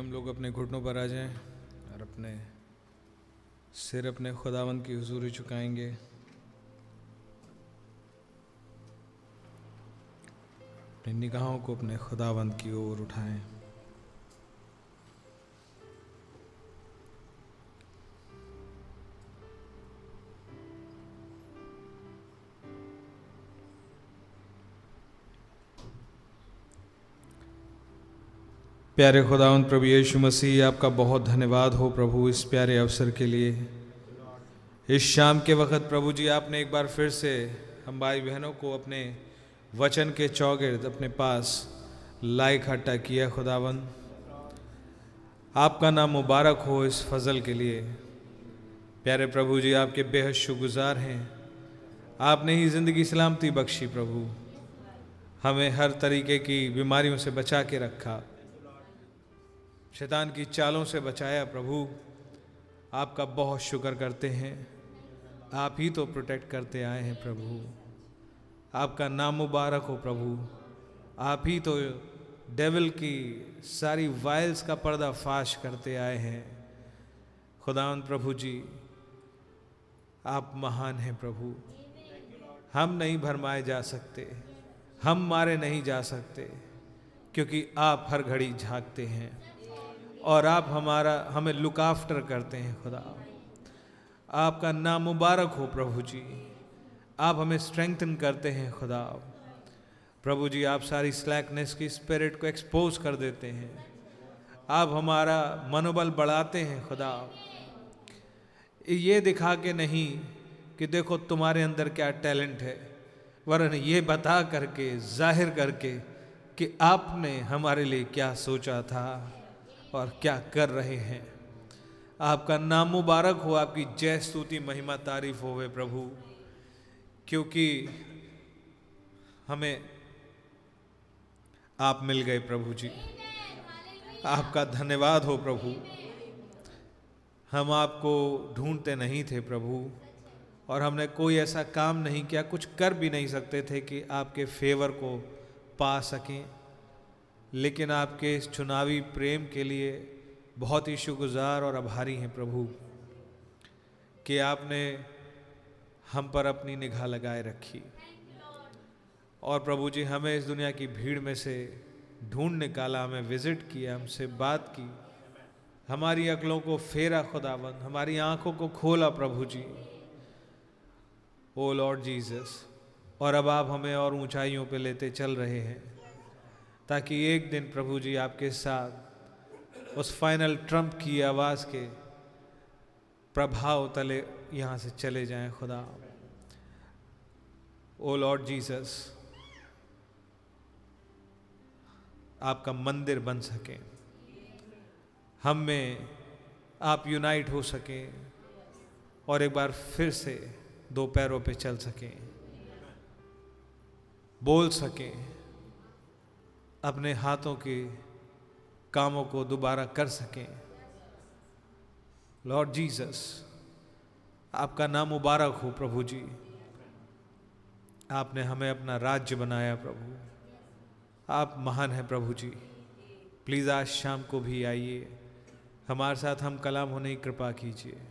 हम लोग अपने घुटनों पर आ जाएँ और अपने सिर अपने खुदावंद की हजूरी चुकाएँगे। अपनी निगाहों को अपने खुदावंद की ओर उठाएँ। प्यारे खुदावंद प्रभु यीशु मसीह, आपका बहुत धन्यवाद हो प्रभु इस प्यारे अवसर के लिए। इस शाम के वक्त प्रभु जी, आपने एक बार फिर से हम भाई बहनों को अपने वचन के चौगिर्द अपने पास ला इकट्ठा किया खुदावंद आपका नाम मुबारक हो इस फजल के लिए। प्यारे प्रभु जी, आपके बेहद शुगुजार हैं। आपने ही ज़िंदगी सलामती बख्शी प्रभु। हमें हर तरीके की बीमारियों से बचा के रखा। शैतान की चालों से बचाया प्रभु। आपका बहुत शुक्र करते हैं। आप ही तो प्रोटेक्ट करते आए हैं प्रभु। आपका नाम मुबारक हो प्रभु। आप ही तो डेविल की सारी वायल्स का पर्दा फाश करते आए हैं। खुदावन प्रभु जी, आप महान हैं प्रभु। हम नहीं भरमाए जा सकते। हम मारे नहीं जा सकते, क्योंकि आप हर घड़ी झांकते हैं। और आप हमारा, हमें लुक आफ्टर करते हैं, खुदा। आपका नाम मुबारक हो, प्रभु जी। आप हमें स्ट्रेंथन करते हैं, खुदा। प्रभु जी, आप सारी स्लैकनेस की स्पिरिट को एक्सपोज कर देते हैं। आप हमारा मनोबल बढ़ाते हैं, खुदा। ये दिखा के नहीं कि देखो तुम्हारे अंदर क्या टैलेंट है, वरन ये बता करके, ज़ाहिर करके कि आपने हमारे लिए क्या सोचा था। और क्या कर रहे हैं। आपका नाम मुबारक हो, आपकी जय स्तुति, महिमा, तारीफ़ होवे प्रभु। क्योंकि हमें आप मिल गए प्रभु जी। आपका धन्यवाद हो प्रभु। हम आपको ढूंढते नहीं थे प्रभु, और हमने कोई ऐसा काम नहीं किया, कुछ कर भी नहीं सकते थे कि आपके फेवर को पा सकें। लेकिन आपके इस चुनावी प्रेम के लिए बहुत ही शुक्रगुजार और आभारी हैं प्रभु, कि आपने हम पर अपनी निगाह लगाए रखी। और प्रभु जी, हमें इस दुनिया की भीड़ में से ढूंढ निकाला, हमें विज़िट किया, हमसे बात की। हमारी अकलों को फेरा खुदाबंद हमारी आँखों को खोला प्रभु जी। ओ लॉर्ड जीसस, और अब आप हमें और ऊंचाइयों पे लेते चल रहे हैं। ताकि एक दिन प्रभु जी आपके साथ उस फाइनल ट्रंप की आवाज़ के प्रभाव तले यहाँ से चले जाएँ खुदा। ओ लॉर्ड जीसस आपका मंदिर बन सके। हम में आप यूनाइट हो सकें और एक बार फिर से दो पैरों पे चल सकें। बोल सकें। अपने हाथों के कामों को दोबारा कर सकें। लॉर्ड जीसस आपका नाम मुबारक हो प्रभु जी। आपने हमें अपना राज्य बनाया प्रभु। आप महान हैं प्रभु जी। प्लीज़ आज शाम को भी आइए। हमारे साथ हम कलाम होने की कृपा कीजिए।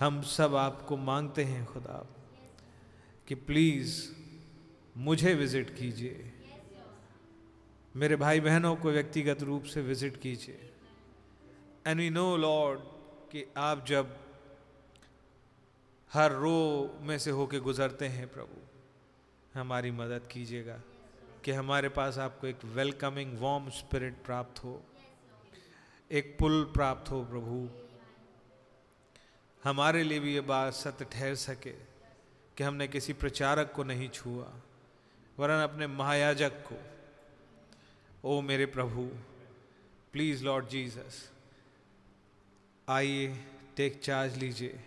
हम सब आपको मांगते हैं खुदा। कि प्लीज़ मुझे विज़िट कीजिए। मेरे भाई बहनों को व्यक्तिगत रूप से विज़िट कीजिए। एंड वी नो लॉर्ड कि आप जब हर रो में से होके गुजरते हैं, प्रभु, हमारी मदद कीजिएगा कि हमारे पास आपको एक वेलकमिंग वार्म स्पिरिट प्राप्त हो, एक पुल प्राप्त हो, प्रभु। हमारे लिए भी ये बात सत्य ठहर सके कि हमने किसी प्रचारक को नहीं छुआ, वरन अपने महायाजक को ओ मेरे प्रभु प्लीज़ लॉर्ड जीसस आइए टेक चार्ज लीजिए,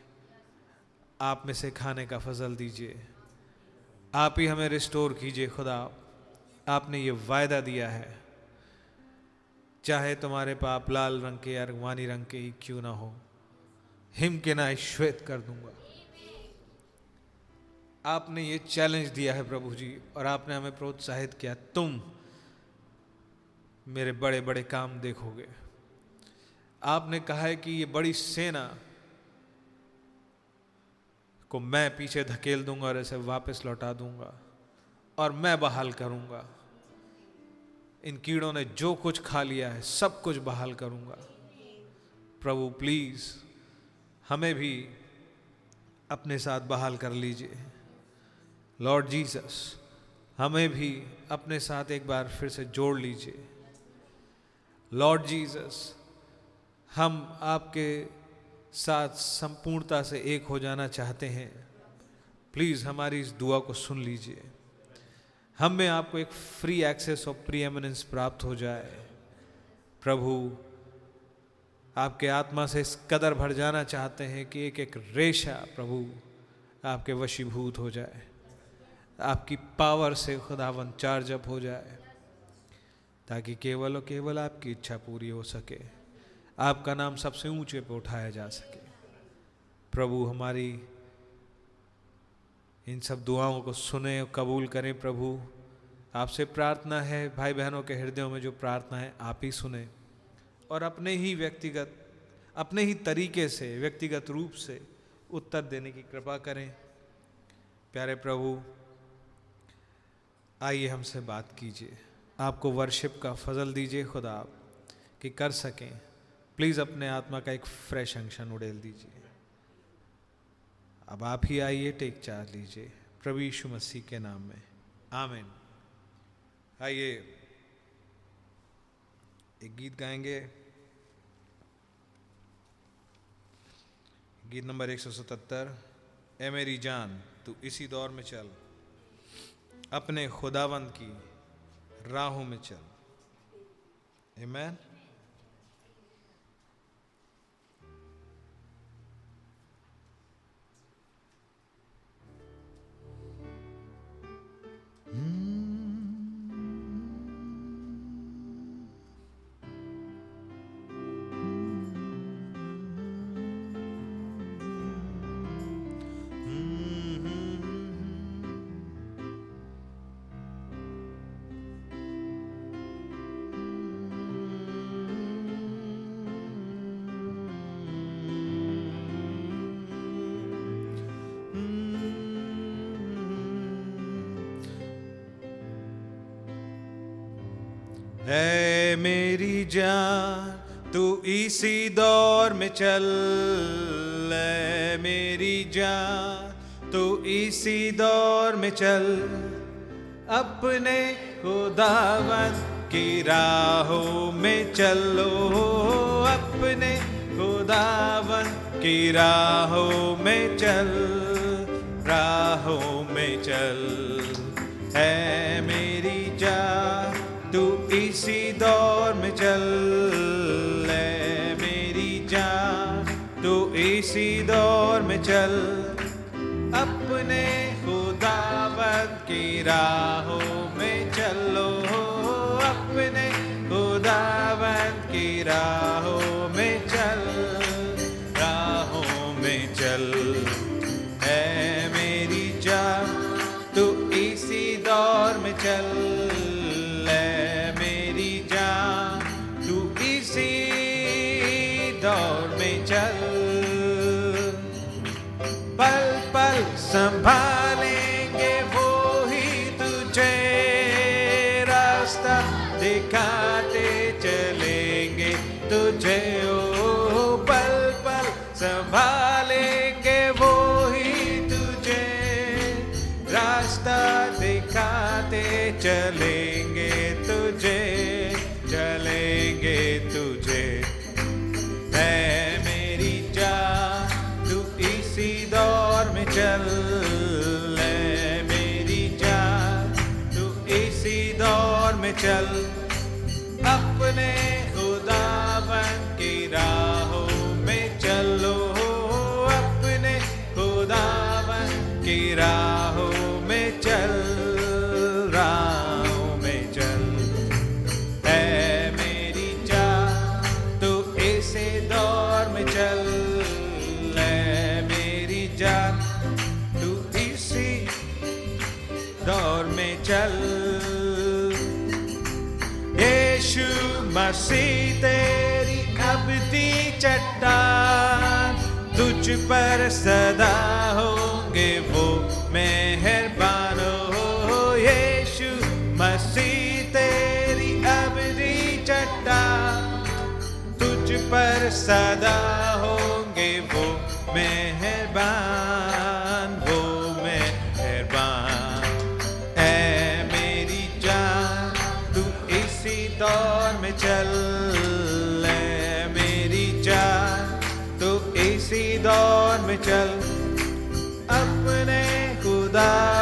आप में से खाने का फजल दीजिए, आप ही हमें रिस्टोर कीजिए खुदा, आपने ये वायदा दिया है, चाहे तुम्हारे पाप लाल रंग के या रंगवानी रंग के ही क्यों ना हो, हिम के ना श्वेत कर दूँगा। आपने ये चैलेंज दिया है प्रभु जी, और आपने हमें प्रोत्साहित किया, तुम मेरे बड़े बड़े काम देखोगे। आपने कहा है कि ये बड़ी सेना को मैं पीछे धकेल दूँगा और इसे वापस लौटा दूँगा और मैं बहाल करूँगा। इन कीड़ों ने जो कुछ खा लिया है, सब कुछ बहाल करूँगा। प्रभु, प्लीज़ हमें भी अपने साथ बहाल कर लीजिए। लॉर्ड जीसस, हमें भी अपने साथ एक बार फिर से जोड़ लीजिए। लॉर्ड जीसस हम आपके साथ संपूर्णता से एक हो जाना चाहते हैं। प्लीज़ हमारी इस दुआ को सुन लीजिए। हम में आपको एक फ्री एक्सेस और प्री एमिनेंस प्राप्त हो जाए। प्रभु, आपके आत्मा से इस कदर भर जाना चाहते हैं कि एक एक रेशा प्रभु आपके वशीभूत हो जाए। आपकी पावर से खुदावन चार्ज अप हो जाए। ताकि केवल और केवल आपकी इच्छा पूरी हो सके, आपका नाम सबसे ऊँचे पर उठाया जा सके। प्रभु हमारी, इन सब दुआओं को सुने और कबूल करें प्रभु। आपसे प्रार्थना है भाई बहनों के हृदयों में जो प्रार्थना है, आप ही सुने। और अपने ही व्यक्तिगत, अपने ही तरीके से, व्यक्तिगत रूप से उत्तर देने की कृपा करें। प्यारे प्रभु, आइए हमसे बात कीजिए। आपको वर्शिप का फजल दीजिए खुदा आप कि कर सकें। प्लीज़ अपने आत्मा का एक फ्रेश अंशन उड़ेल दीजिए। अब आप ही आइए टेक चार लीजिए। प्रभु यीशु मसीह के नाम में। आमीन आइए। एक गीत गाएँगे। गीत नंबर 177 ए मेरी जान, तू इसी दौर में चल। अपने खुदावंद की राहों में चल Amen. है चल मेरी जा तू इसी दौर में चल। अपने खुदावन की राहों में चलो, अपने खुदावन की राहों में चल, राहों में चल। है मेरी जा तू इसी दौर में चल। इसी दौर में चल अपने खुदावत की राहों में चलो अपने खुदावत की राहों पल दौर मसीह तेरी अबदी तुझ पर सदा होंगे वो मेहरबान। हो यीशु मसीह तेरी अबदी चट्टा तुझ पर सदा होंगे वो मेहरबान।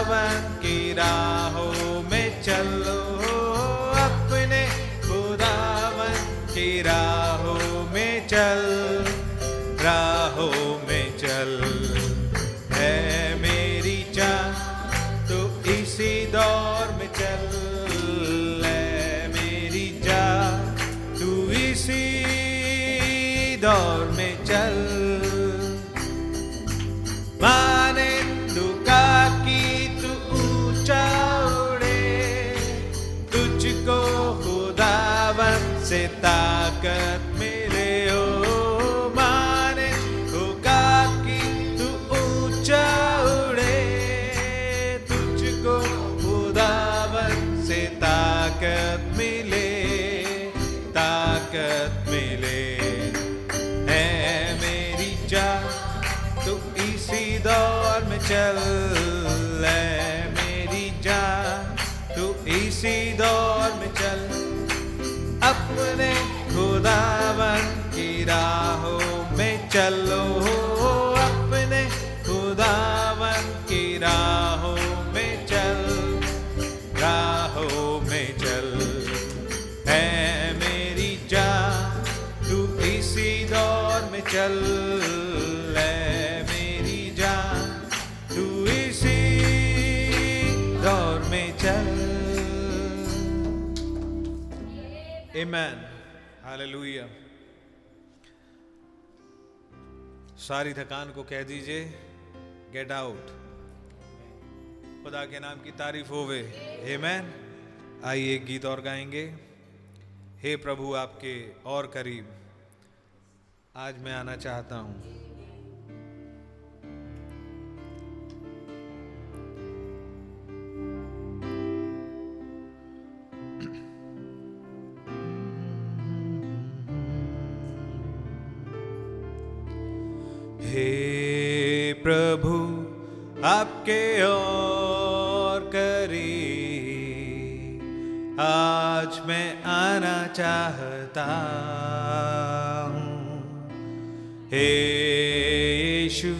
खुदावन की राहों में चलो अपने खुदावन की राहों में चल, राहों में चल है मेरी जान, तू इसी दौर में चल Amen. Hallelujah. सारी थकान को कह दीजिए गेट आउट खुदा के नाम की तारीफ़ होवे। मैन आइए एक गीत और गाएँगे। हे प्रभु, आपके और करीब। आज मैं आना चाहता हूँ हे। प्रभु, आपके और करी। आज मैं आना चाहता हूँ। हे यीशु,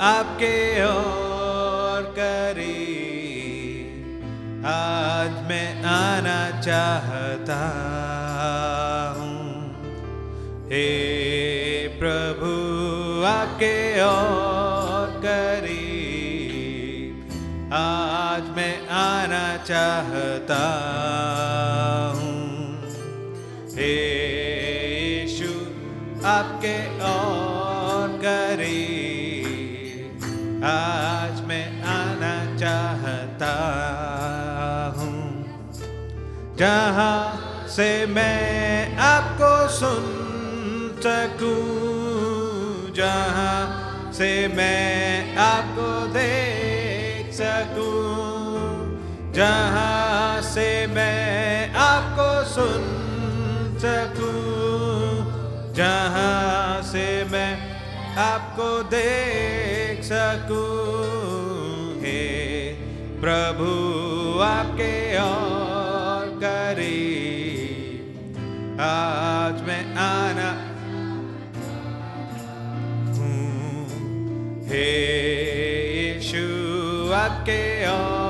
आपके और करी। आज मैं आना चाहता हूँ। हे प्रभु, आपके और चाहता हूँ। हे यीशु, आपके और करीब, आज मैं आना चाहता हूँ। जहाँ से मैं आपको सुन सकूँ, जहाँ से मैं आपको देख सकूँ जहाँ से मैं आपको सुन सकूँ, जहाँ से मैं आपको देख सकूँ, हे प्रभु आपके और करीब, आज मैं आना हूँ, हे यीशु आपके और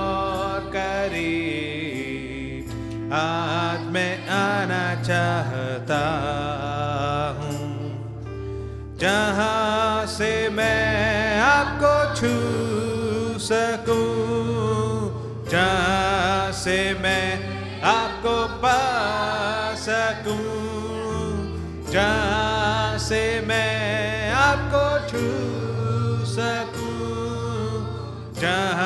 आज मैं आना चाहता हूँ। जहाँ से मैं आपको छू सकूँ। जहाँ से मैं आपको पा सकूँ। जहाँ से मैं आपको छू सकूँ। जहाँ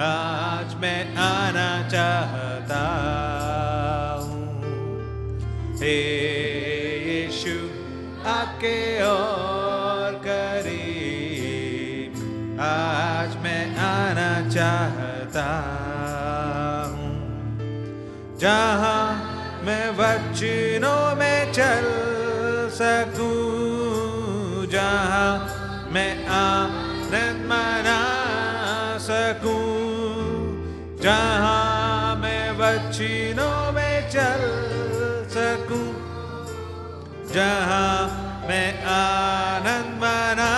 आज मैं आना चाहता हूँ। आके और करीब। आज मैं आना चाहता हूँ। जहाँ मैं वचनों में चल सकूँ मना सकूँ, जहाँ मैं चल सकूँ, जहाँ मैं आनंद मना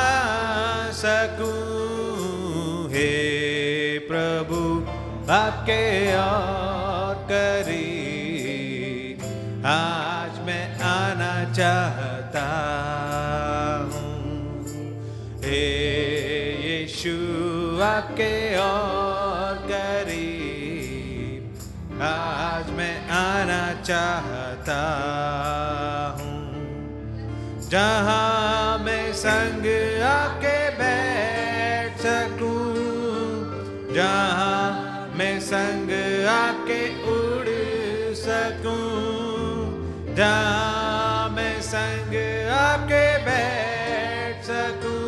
सकूँ, हे प्रभु आपके और करीब आज मैं आना चाहता आपके और करीब आज मैं आना चाहता हूँ। जहाँ मैं संग आके बैठ सकूँ, जहाँ मैं संग आके उड़ सकूँ, जहाँ मैं संग आके बैठ सकूँ,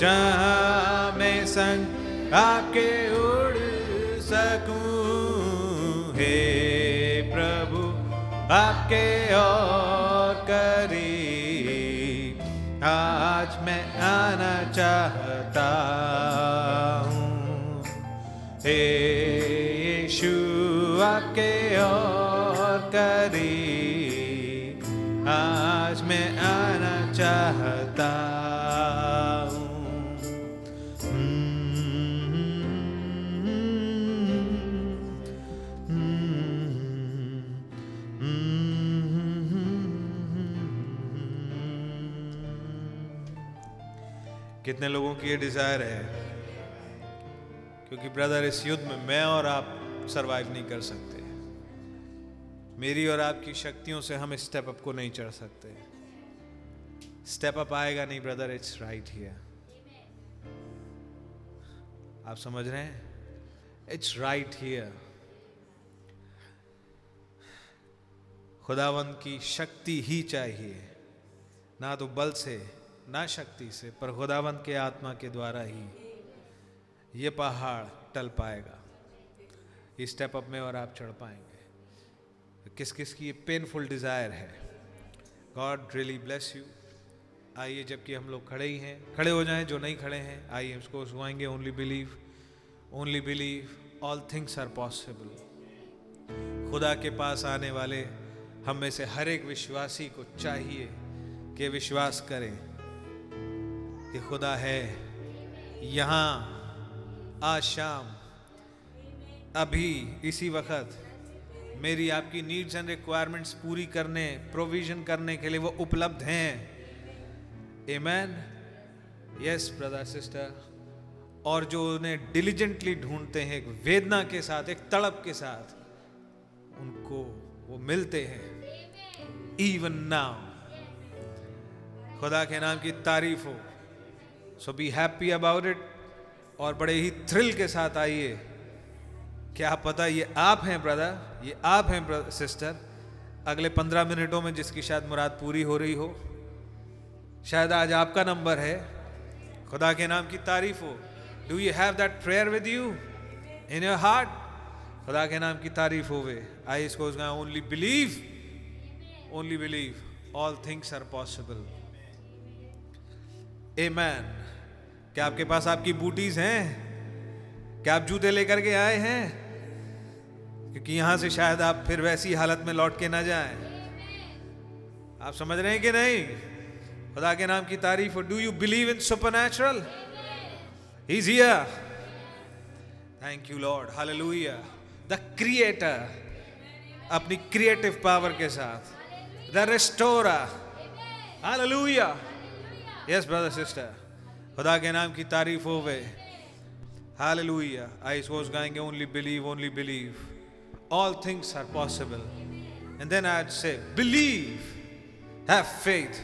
जहाँ संग आके उड़ सकूँ। हे प्रभु, आपके और करीब आज मैं आना चाहता हूँ। हे यीशु, आपके और करीब आज मैं आना चाहता कितने लोगों की ये डिज़ायर है? क्योंकि ब्रदर इस युद्ध में मैं और आप सरवाइव नहीं कर सकते। मेरी और आपकी शक्तियों से हम स्टेप अप को नहीं चढ़ सकते। स्टेप अप आएगा नहीं ब्रदर इट्स राइट हियर आप समझ रहे हैं? इट्स राइट हियर खुदावंत की शक्ति ही चाहिए, ना तो बल से ना शक्ति से, पर खुदावंत के आत्मा के द्वारा ही ये पहाड़ टल पाएगा। इस स्टेप अप में और आप चढ़ पाएँगे। किस किस की ये पेनफुल डिज़ायर है। गॉड रियली ब्लेस यू आइए, जबकि हम लोग खड़े ही हैं। खड़े हो जाएँ, जो नहीं खड़े हैं, आइए, उसको सुनाएँगे only believe only believe all things are possible खुदा के पास आने वाले हम में से हर एक विश्वासी को चाहिए कि विश्वास करें। कि खुदा है, यहाँ, आज शाम, अभी, इसी वक्त, मेरी आपकी नीड्स एंड रिक्वायरमेंट्स पूरी करने प्रोविज़न करने के लिए वो उपलब्ध हैं। एमैन यस ब्रदर सिस्टर और जो उन्हें डिलीजेंटली ढूंढते हैं, एक वेदना के साथ, एक तड़प के साथ, उनको वो मिलते हैं। इवन नाउ खुदा के नाम की तारीफ़ हो। So be happy about it और बड़े ही थ्रिल के साथ आइए। क्या पता ये आप हैं ब्रदर ये आप हैं सिस्टर अगले पंद्रह मिनटों में जिसकी शायद मुराद पूरी हो रही हो, शायद आज आपका नंबर है। खुदा के नाम की तारीफ़ हो। Do you have that prayer with you in your heart खुदा के नाम की तारीफ़ होवे। आई इसको only believe only believe all things are possible man क्या आपके पास आपकी बूटीज हैं? क्या आप जूते लेकर के आए हैं? क्योंकि यहाँ से शायद आप फिर वैसी हालत में लौट के ना जाएँ। आप समझ रहे हैं कि नहीं? खुदा के नाम की तारीफ़ do you believe in supernatural is thank you Lord hallelujah the creator अपनी क्रिएटिव पावर के साथ. The restorer hallelujah Yes, brother, sister. खुदा के नाम की तारीफ हो वे हालेलुया आई सोच गाएंगे only believe only believe all things are possible and then I say believe have faith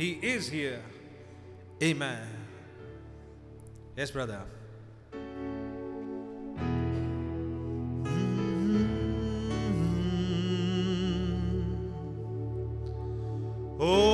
he is here amen yes brother Oh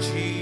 Jesus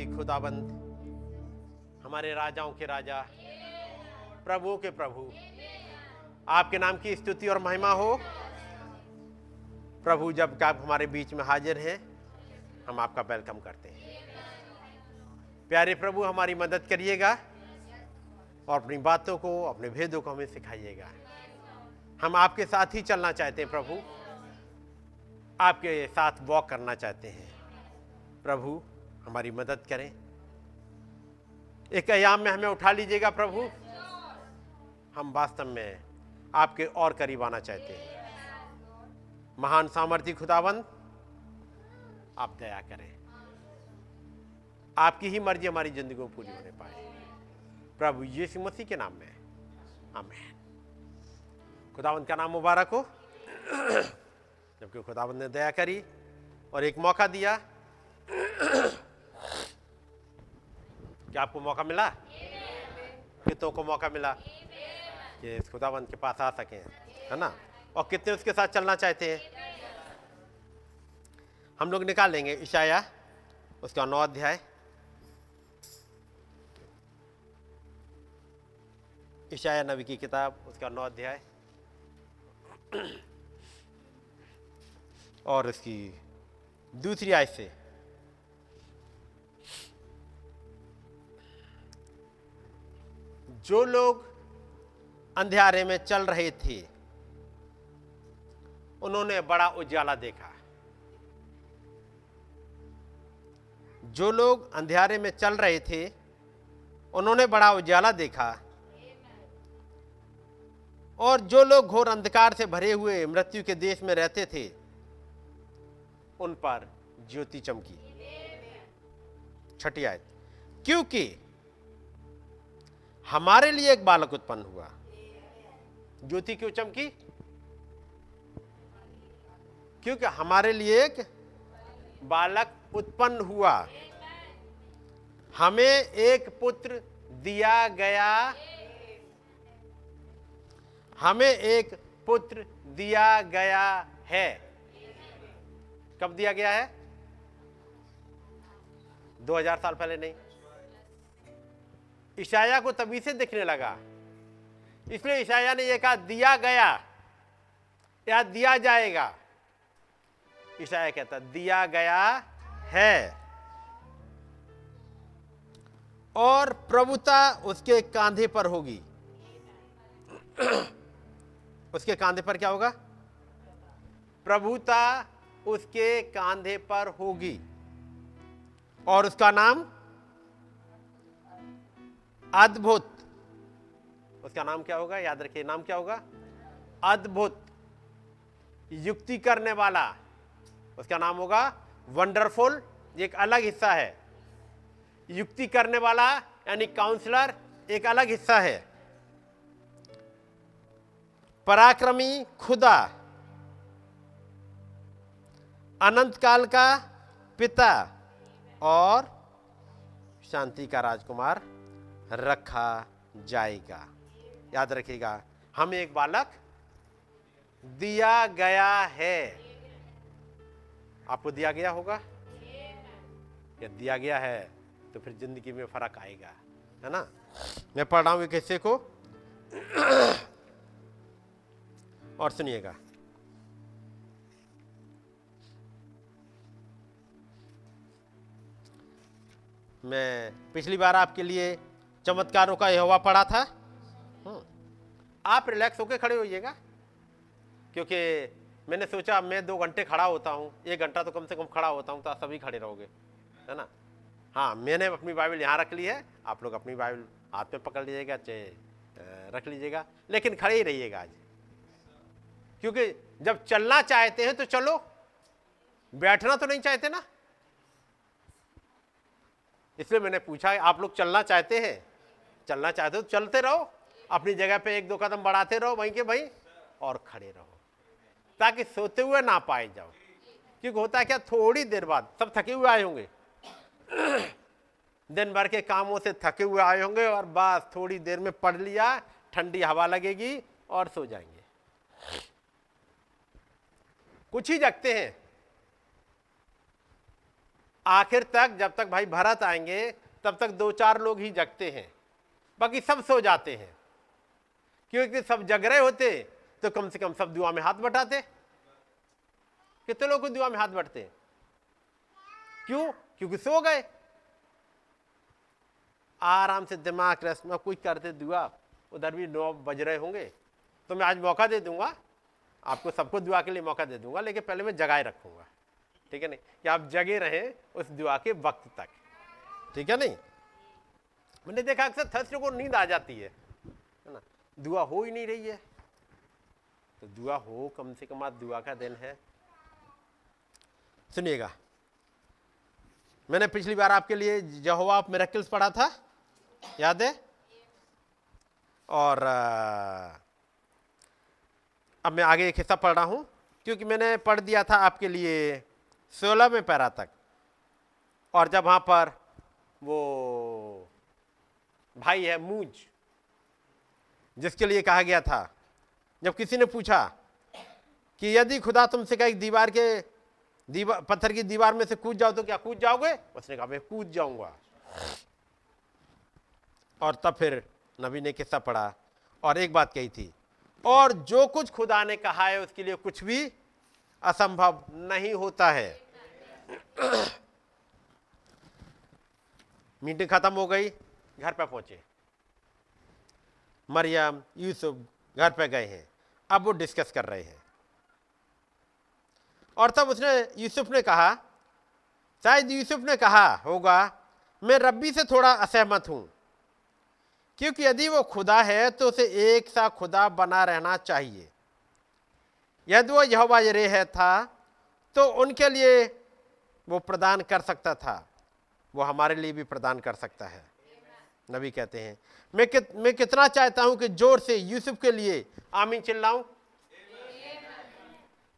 सामर्थ्य खुदाबंद, हमारे राजाओं के राजा, प्रभुओं के प्रभु, आपके नाम की स्तुति और महिमा हो। प्रभु, जब आप हमारे बीच में हाजिर हैं, हम आपका वेलकम करते हैं। प्यारे प्रभु, हमारी मदद करिएगा और अपनी बातों को, अपने भेदों को हमें सिखाइएगा। हम आपके साथ ही चलना चाहते हैं, प्रभु। आपके साथ वॉक करना चाहते हैं। प्रभु हमारी मदद करें। एक अयाम में हमें उठा लीजिएगा प्रभु। हम वास्तव में आपके और करीब आना चाहते हैं। महान सामर्थ्य खुदाबंद आप दया करें। आपकी ही मर्ज़ी हमारी ज़िंदगी में पूरी होने पाए। प्रभु यीशु मसीह के नाम में। आमीन। खुदावंत का नाम मुबारक हो। जबकि खुदावंत ने दया करी और एक मौका दिया। क्या आपको मौका मिला? कितनों को मौका मिला? कि खुदावंत के पास आ सकें, है ना? और कितने उसके साथ चलना चाहते हैं? हम लोग निकाल लेंगे ईशाया, उसका नौ अध्याय। ईशाया नबी की किताब, उसका नौ अध्याय। और इसकी दूसरी आयत से जो लोग अंधेरे में चल रहे थे, उन्होंने बड़ा उजाला देखा। जो लोग अंधेरे में चल रहे थे, उन्होंने बड़ा उजाला देखा। और जो लोग घोर अंधकार से भरे हुए मृत्यु के देश में रहते थे, उन पर ज्योति चमकी। छठी आयत। क्योंकि हमारे लिए एक बालक उत्पन्न हुआ। ज्योति क्यों चमकी? क्योंकि हमारे लिए एक बालक उत्पन्न हुआ। हमें एक पुत्र दिया गया। हमें एक पुत्र दिया गया है। कब दिया गया है? 2000 साल पहले नहीं। ईशाया को तभी से दिखने लगा। इसलिए ईशाया ने यह कहा, दिया गया। या दिया जाएगा? ईशाया कहता, दिया गया है। और प्रभुता उसके कांधे पर होगी। उसके कांधे पर क्या होगा? प्रभुता उसके कांधे पर होगी। और उसका नाम? अद्भुत। उसका नाम क्या होगा? याद रखिए नाम क्या होगा? अद्भुत। युक्ति करने वाला। उसका नाम होगा वंडरफुल। ये एक अलग हिस्सा है। युक्ति करने वाला यानी काउंसलर एक अलग हिस्सा है। पराक्रमी खुदा। अनंत काल का पिता और शांति का राजकुमार। रखा जाएगा। याद रखिएगा, हम एक बालक दिया गया है। आपको दिया गया होगा? या दिया गया है तो फिर ज़िंदगी में फ़र्क आएगा, है ना? मैं पढ़ रहा हूँ एक हिस्से को। और सुनिएगा। मैं पिछली बार आपके लिए चमत्कारों का यह यहोवा पढ़ा था। हम्म। आप रिलैक्स होकर खड़े होइएगा क्योंकि मैंने सोचा मैं दो घंटे खड़ा होता हूँ एक घंटा तो कम से कम खड़ा होता हूँ तो आप सभी खड़े रहोगे है ना? हाँ मैंने अपनी बाइबल यहाँ रख ली है आप लोग अपनी बाइबल हाथ में पकड़ लीजिएगा चाहे रख लीजिएगा लेकिन खड़े ही रहिएगा आज। क्योंकि जब चलना चाहते हैं तो चलो बैठना तो नहीं चाहते ना? इसलिए मैंने पूछा आप लोग चलना चाहते हैं? चलना चाहते हो तो चलते रहो। अपनी जगह पे एक दो कदम बढ़ाते रहो वहीं के भाई और खड़े रहो। ताकि सोते हुए ना पाए जाओ। क्योंकि होता क्या, थोड़ी देर बाद सब थके हुए आए होंगे। दिन भर के कामों से थके हुए आए होंगे और बस थोड़ी देर में पढ़ लिया, ठंडी हवा लगेगी और सो जाएँगे। कुछ ही जगते हैं। आखिर तक जब तक भाई भरत आएँगे, तब तक दो चार लोग ही जगते हैं। बाकी सब सो जाते हैं। क्योंकि सब जग रहे होते तो कम से कम सब दुआ में हाथ बटाते। कितने लोग दुआ में हाथ बटते? क्यों? क्योंकि सो गए। आराम से दिमाग रेस्ट में कोई करते दुआ, उधर भी नौ बज रहे होंगे तो मैं आज मौका दे दूँगा। आपको सबको दुआ के लिए मौका दे दूँगा, लेकिन पहले मैं जगाए रखूँगा। ठीक है नहीं? कि आप जगे रहें उस दुआ के वक्त तक। ठीक है नहीं? मैंने देखा अक्सर थर्सडे को नींद आ जाती है। है ना? दुआ हो ही नहीं रही है। तो दुआ हो, कम से कम आज दुआ का दिन है। सुनिएगा। मैंने पिछली बार आपके लिए जहोवा ऑफ़ मेरेकल्स पढ़ा था। याद है? और अब मैं आगे एक हिस्सा पढ़ रहा हूँ। क्योंकि मैंने पढ़ दिया था आपके लिए सोलह में पैरा तक। और जब वहाँ पर वो भाई है मूज, जिसके लिए कहा गया था। जब किसी ने पूछा कि यदि खुदा तुमसे कहा दीवार के दीवार पत्थर की दीवार में से कूद जाओ तो क्या कूद जाओगे? उसने कहा, मैं कूद जाऊँगा। और तब फिर नबी ने किस्सा पढ़ा और एक बात कही थी, और जो कुछ खुदा ने कहा है उसके लिए कुछ भी असंभव नहीं होता है। मीटिंग खत्म हो गई। घर पर पहुँचे। मरियम, यूसुफ घर पर गए हैं। अब वो डिस्कस कर रहे हैं। और तब उसने, यूसुफ ने कहा, शायद यूसुफ ने कहा होगा, मैं रब्बी से थोड़ा असहमत हूँ। क्योंकि यदि वो खुदा है तो उसे एक सा खुदा बना रहना चाहिए। यदि वो यहोवा यरे है था तो उनके लिए वो प्रदान कर सकता था। वो हमारे लिए भी प्रदान कर सकता है। नबी कहते हैं। मैं कित, मैं कितना चाहता हूँ कि ज़ोर से यूसुफ के लिए आमीन चिल्लाऊं?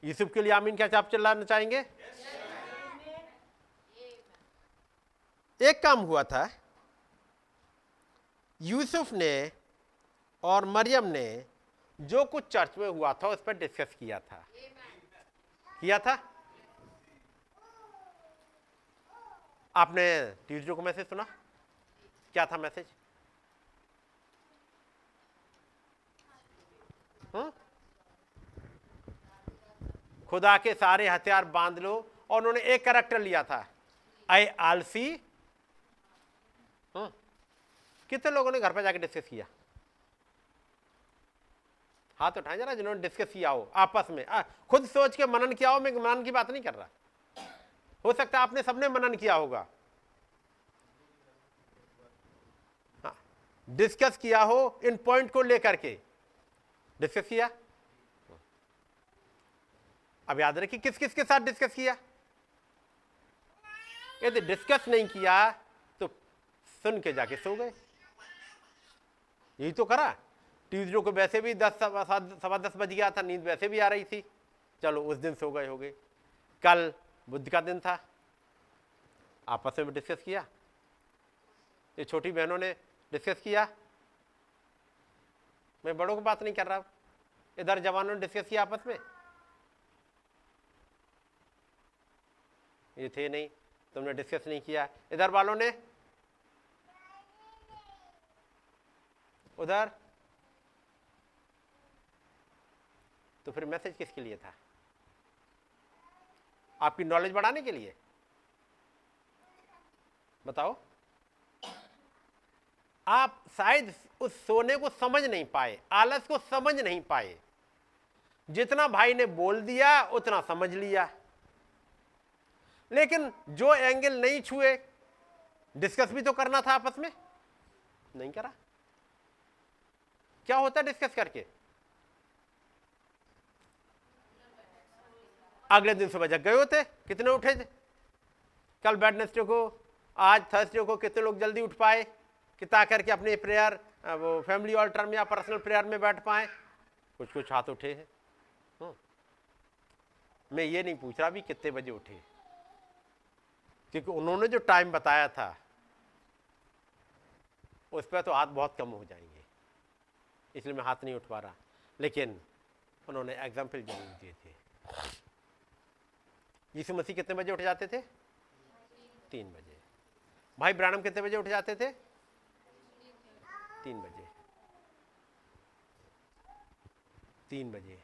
यूसुफ के लिए आमीन क्या आप चिल्लाना चाहेंगे? एक काम हुआ था। यूसुफ ने और मरियम ने जो कुछ चर्च में हुआ था उस पर डिस्कस किया था। किया था? आपने ट्यूजडे को मैसेज सुना? क्या था मैसेज? खुदा के सारे हथियार बाँध लो और उन्होंने एक करेक्टर लिया था। आई आलसी हम्म। कितने लोगों ने घर पर जाके डिस्कस किया? हाथ उठाए जरा जिन्होंने डिस्कस किया हो आपस में। आ, खुद सोच के मनन किया हो मैं मनन की बात नहीं कर रहा। हो सकता है आपने सबने मनन किया होगा। डिस्कस किया हो इन पॉइंट को लेकर के। डिस्कस किया? अब याद रखिए किस किस के साथ डिस्कस किया? यदि डिस्कस नहीं किया तो सुन के जाके सो गए। यही तो करा। ट्यूजडे को वैसे भी दस, सवा दस बज गया था, नींद वैसे भी आ रही थी। चलो, उस दिन सो गए हो गए कल बुद्ध का दिन था। आपस में डिस्कस किया। ये छोटी बहनों ने डिस्कस किया? मैं बड़ों की बात नहीं कर रहा इधर जवानों ने डिस्कस किया आपस में? ये थे नहीं, तुमने डिस्कस नहीं किया। इधर वालों ने? उधर? तो फिर मैसेज किसके लिए था? आपकी नॉलेज बढ़ाने के लिए? बताओ। आप शायद उस सोने को समझ नहीं पाए, आलस को समझ नहीं पाए। जितना भाई ने बोल दिया, उतना समझ लिया। लेकिन जो एंगल नहीं छुए डिस्कस भी तो करना था आपस में। नहीं करा। क्या होता डिस्कस करके? अगले दिन सुबह जग गए होते, कितने उठे थे? कल वेडनेसडे को आज थर्सडे को कितने लोग जल्दी उठ पाए? कि ता करके अपने प्रेयर वो फैमिली ऑल्टर में या पर्सनल प्रेयर में बैठ पाए। कुछ कुछ हाथ उठे हैं। हम्म। मैं ये नहीं पूछ रहा भी कितने बजे उठे क्योंकि उन्होंने जो टाइम बताया था, उस पर तो हाथ बहुत कम हो जाएँगे। इसलिए मैं हाथ नहीं उठ पा रहा। लेकिन उन्होंने एग्ज़ाम्पल ज़रूर दिए थे। यीशु मसीह कितने बजे उठ जाते थे? तीन बजे। भाई ब्रानम कितने बजे उठ जाते थे? तीन बजे। तीन बजे।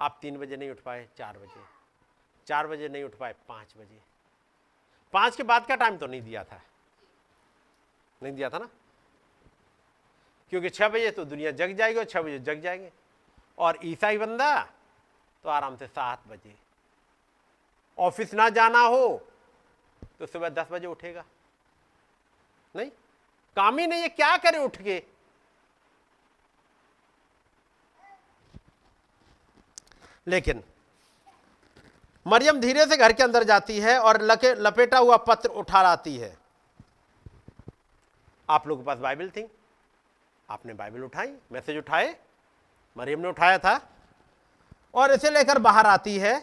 आप तीन बजे नहीं उठ पाए, चार बजे। चार बजे नहीं उठ पाए, पाँच बजे। पाँच के बाद का टाइम तो नहीं दिया था। नहीं दिया था ना? क्योंकि छह बजे तो दुनिया जग जाएगी और छह बजे जग जाएँगे। और ईसाई बंदा तो आराम से सात बजे। ऑफ़िस ना जाना हो तो सुबह दस बजे उठेगा। नहीं? काम नहीं है क्या करे उठ के? लेकिन मरियम धीरे से घर के अंदर जाती है और लके लपेटा हुआ पत्र उठा लाती है। आप लोगों के पास बाइबल थी? आपने बाइबल उठाई, मैसेज उठाए, मरियम ने उठाया था और इसे लेकर बाहर आती है।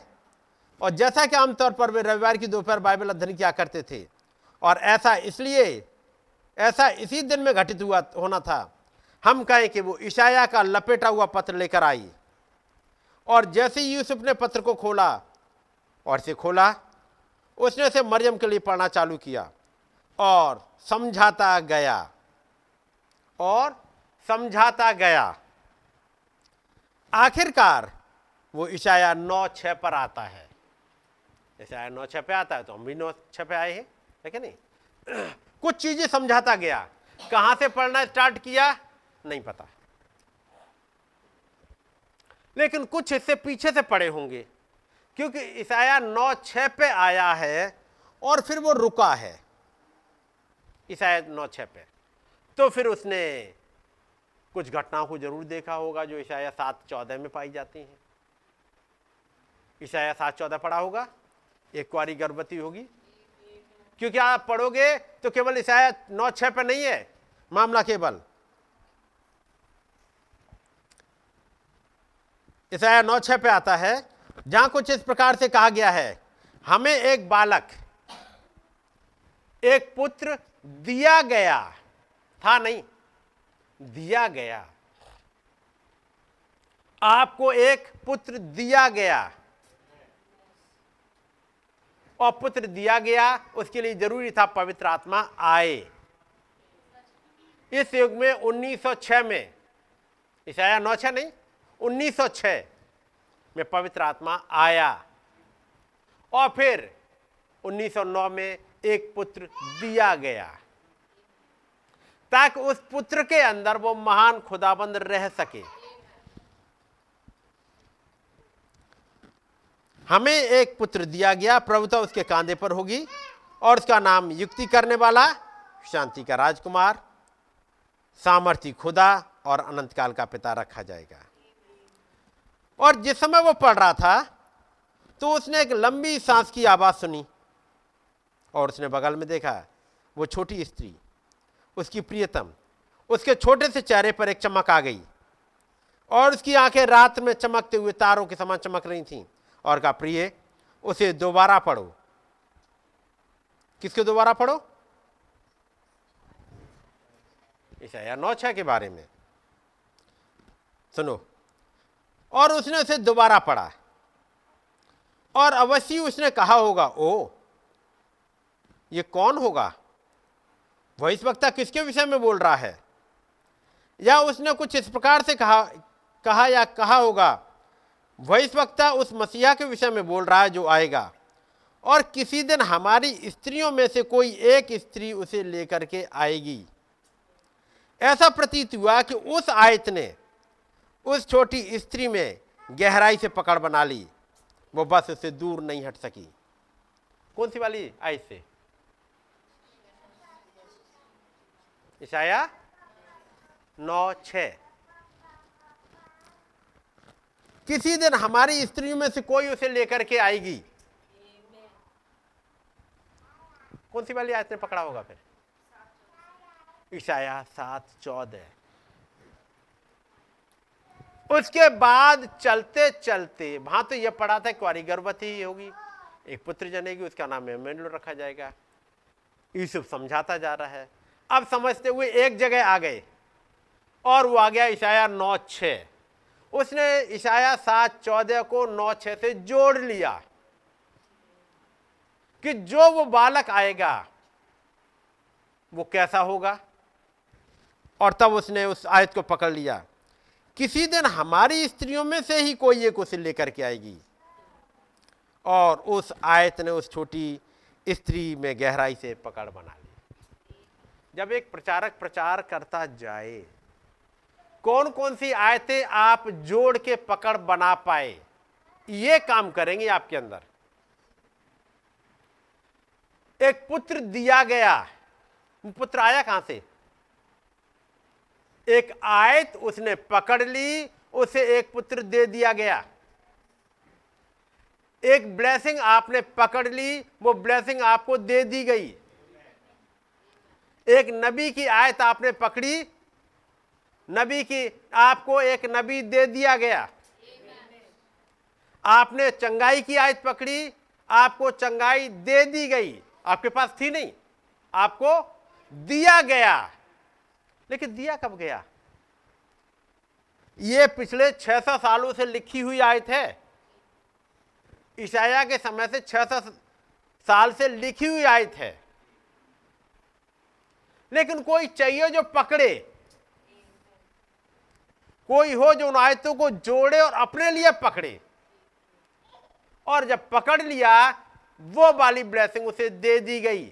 और जैसा कि आमतौर पर वे रविवार की दोपहर बाइबल अध्ययन किया करते थे। और ऐसा इसलिए ऐसा इसी दिन में घटित हुआ, होना था। हम कहें कि वो ईशाया का लपेटा हुआ पत्र लेकर आई। और जैसे ही यूसुफ ने पत्र को खोला, और इसे खोला, उसने उसे मरियम के लिए पढ़ना चालू किया, और समझाता गया। और समझाता गया। आखिरकार वो ईशाया नौ छः पर आता है। ईशाया नौ छह पे आता है तो हम भी नौ छह पे आए हैं, है नहीं? कुछ चीज़ें समझाता गया। कहाँ से पढ़ना स्टार्ट किया? नहीं पता। लेकिन कुछ इससे पीछे से पड़े होंगे, क्योंकि ईसाया नौ छह पे आया है और फिर वो रुका है। ईसाया नौ छह पे। तो फिर उसने कुछ घटनाओं को ज़रूर देखा होगा जो ईसाया सात चौदह में पाई जाती हैं। ईसाया सात चौदह पढ़ा होगा, एक कुआरी गर्भवती होगी क्योंकि आप पढ़ोगे तो केवल ईसाया नौ, छह पे नहीं है। मामला केवल। ईसाया नौ, छह पे आता है, जहाँ कुछ इस प्रकार से कहा गया है, हमें एक बालक, एक पुत्र दिया गया। था नहीं, दिया गया। आपको एक पुत्र दिया गया। और पुत्र दिया गया, उसके लिए ज़रूरी था पवित्र आत्मा आए। इस युग में 1906 में, ईसाया नौ छह नहीं 1906 में पवित्र आत्मा आया। और फिर 1909 में एक पुत्र दिया गया, ताकि उस पुत्र के अंदर वो महान खुदाबंद रह सके। हमें एक पुत्र दिया गया प्रभुता उसके कांधे पर होगी और उसका नाम युक्ति करने वाला शांति का राजकुमार सामर्थ्य खुदा और अनंत काल का पिता रखा जाएगा। और जिस समय वो पढ़ रहा था तो उसने एक लंबी सांस की आवाज़ सुनी और उसने बगल में देखा, वो छोटी स्त्री, उसकी प्रियतम, उसके छोटे से चेहरे पर एक चमक आ गई और उसकी आँखें रात में चमकते हुए तारों के समान चमक रही थीं। और कहा, प्रिय, उसे दोबारा पढ़ो। किसके दोबारा पढ़ो? ईशाया नौ छह के बारे में। सुनो, और उसने उसे दोबारा पढ़ा। और अवश्य उसने कहा होगा, ओ, ये कौन होगा? वह इस वक्ता किसके विषय में बोल रहा है? या उसने कुछ इस प्रकार से कहा कहा या कहा होगा वह वक्ता उस मसीहा के विषय में बोल रहा है जो आएगा। और किसी दिन हमारी स्त्रियों में से कोई एक स्त्री उसे लेकर के आएगी। ऐसा प्रतीत हुआ कि उस आयत ने उस छोटी स्त्री में गहराई से पकड़ बना ली। वो बस उससे दूर नहीं हट सकी। कौन सी वाली आयत से? ईशाया नौ छ। किसी दिन हमारी स्त्रियों में से कोई उसे लेकर के आएगी? कौन सी वाली आयत ने पकड़ा होगा फिर? ईशाया सात चौदह। उसके बाद चलते चलते, वहाँ तो यह पढ़ा था कुआरी गर्भवती ही होगी, एक पुत्र जनेगी, उसका नाम एमेनुअल रखा जाएगा। यूसुफ समझाता जा रहा है। अब समझते हुए एक जगह आ गए और वो आ गया ईशाया नौ छ उसने ईशाया सात चौदह को नौ छ से जोड़ लिया कि जो वो बालक आएगा, वो कैसा होगा? और तब उसने उस आयत को पकड़ लिया, किसी दिन हमारी स्त्रियों में से ही कोई एक उसे लेकर के आएगी। और उस आयत ने उस छोटी स्त्री में गहराई से पकड़ बना ली। जब एक प्रचारक प्रचार करता जाए कौन कौन सी आयतें आप जोड़ के पकड़ बना पाए? ये काम करेंगे आपके अंदर। एक पुत्र दिया गया। पुत्र आया कहाँ से? एक आयत उसने पकड़ ली, उसे एक पुत्र दे दिया गया। एक ब्लेसिंग आपने पकड़ ली, वो ब्लेसिंग आपको दे दी गई। एक नबी की आयत आपने पकड़ी नबी की, आपको एक नबी दे दिया गया। आपने चंगाई की आयत पकड़ी, आपको चंगाई दे दी गई। आपके पास थी नहीं, आपको दिया गया। लेकिन दिया कब गया? ये पिछले 600 सालों से लिखी हुई आयत है। ईशाया के समय से 600 साल से लिखी हुई आयत है। लेकिन कोई चाहिए जो पकड़े कोई हो जो उन आयतों को जोड़े और अपने लिए पकड़े। और जब पकड़ लिया, वो वाली ब्लेसिंग उसे दे दी गई।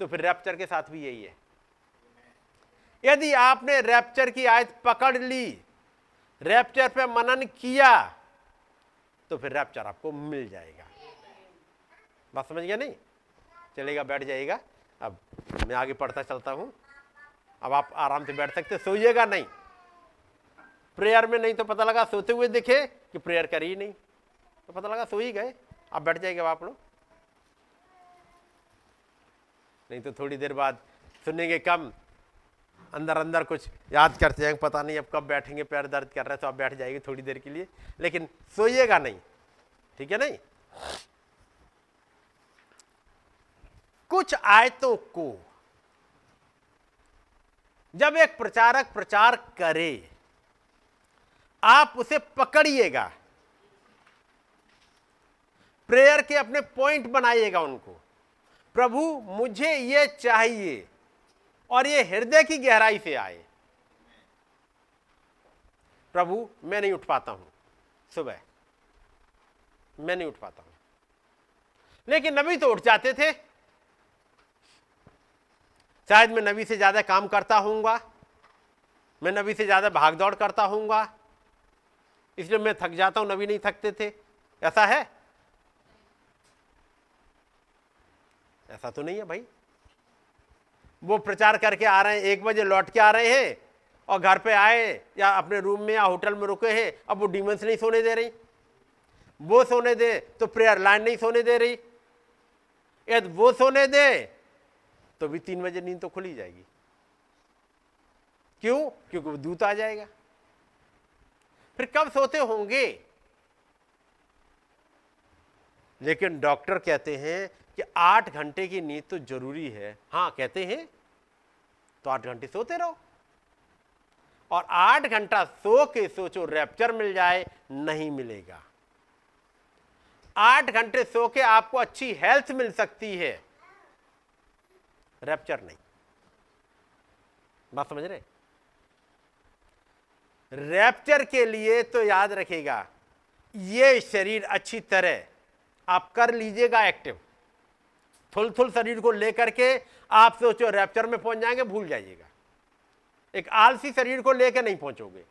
तो फिर रैप्चर के साथ भी यही है। यदि आपने रैप्चर की आयत पकड़ ली रैप्चर पे मनन किया तो फिर रैप्चर आपको मिल जाएगा। बात समझ गया नहीं? चलेगा, बैठ जाइएगा अब मैं आगे पढ़ता चलता हूँ। अब आप आराम से बैठ सकते, सोइएगा नहीं। प्रेयर में नहीं तो पता लगा, सोते हुए दिखे कि प्रेयर करी नहीं। तो पता लगा सो ही गए, आप बैठ जाएँगे आप लोग। नहीं तो थोड़ी देर बाद सुनेंगे कम अंदर अंदर कुछ याद करते हैं पता नहीं अब कब बैठेंगे, पैर दर्द कर रहे हैं तो आप बैठ जाएँगे थोड़ी देर के लिए। लेकिन सोइएगा नहीं, ठीक है नहीं? कुछ आयतों को जब एक प्रचारक प्रचार करे, आप उसे पकड़िएगा। प्रेयर के अपने पॉइंट बनाइएगा उनको। प्रभु, मुझे ये चाहिए और ये हृदय की गहराई से आए। प्रभु, मैं नहीं उठ पाता हूँ। सुबह, मैं नहीं उठ पाता हूँ। लेकिन नबी तो उठ जाते थे। शायद मैं नबी से ज़्यादा काम करता हूँगा, मैं नबी से ज़्यादा भाग दौड़ करता हूँगा, इसलिए मैं थक जाता हूँ, नबी नहीं थकते थे। ऐसा है? ऐसा तो नहीं है भाई। वो प्रचार करके आ रहे हैं, एक बजे लौट के आ रहे हैं और घर पे आए या अपने रूम में या होटल में रुके हैं, अब वो डीमंस नहीं सोने दे रही। वो सोने दे तो प्रेयर लाइन नहीं सोने दे रही। यदि वो सोने दे तो भी तीन बजे नींद तो खुली जाएगी। क्यों? क्योंकि दूत आ जाएगा। फिर कब सोते होंगे? लेकिन डॉक्टर कहते हैं कि आठ घंटे की नींद तो ज़रूरी है। हाँ, कहते हैं तो आठ घंटे सोते रहो। और आठ घंटा सो के सोचो रैप्चर मिल जाए, नहीं मिलेगा। आठ घंटे सो के आपको अच्छी हेल्थ मिल सकती है। रैप्चर नहीं। बात समझ रहे? रैप्चर के लिए तो याद रखेगा ये शरीर अच्छी तरह आप कर लीजिएगा एक्टिव। थुल थुल शरीर को लेकर के आप सोचो रैप्चर में पहुँच जाएँगे, भूल जाइएगा। एक आलसी शरीर को लेकर नहीं पहुंचोगे।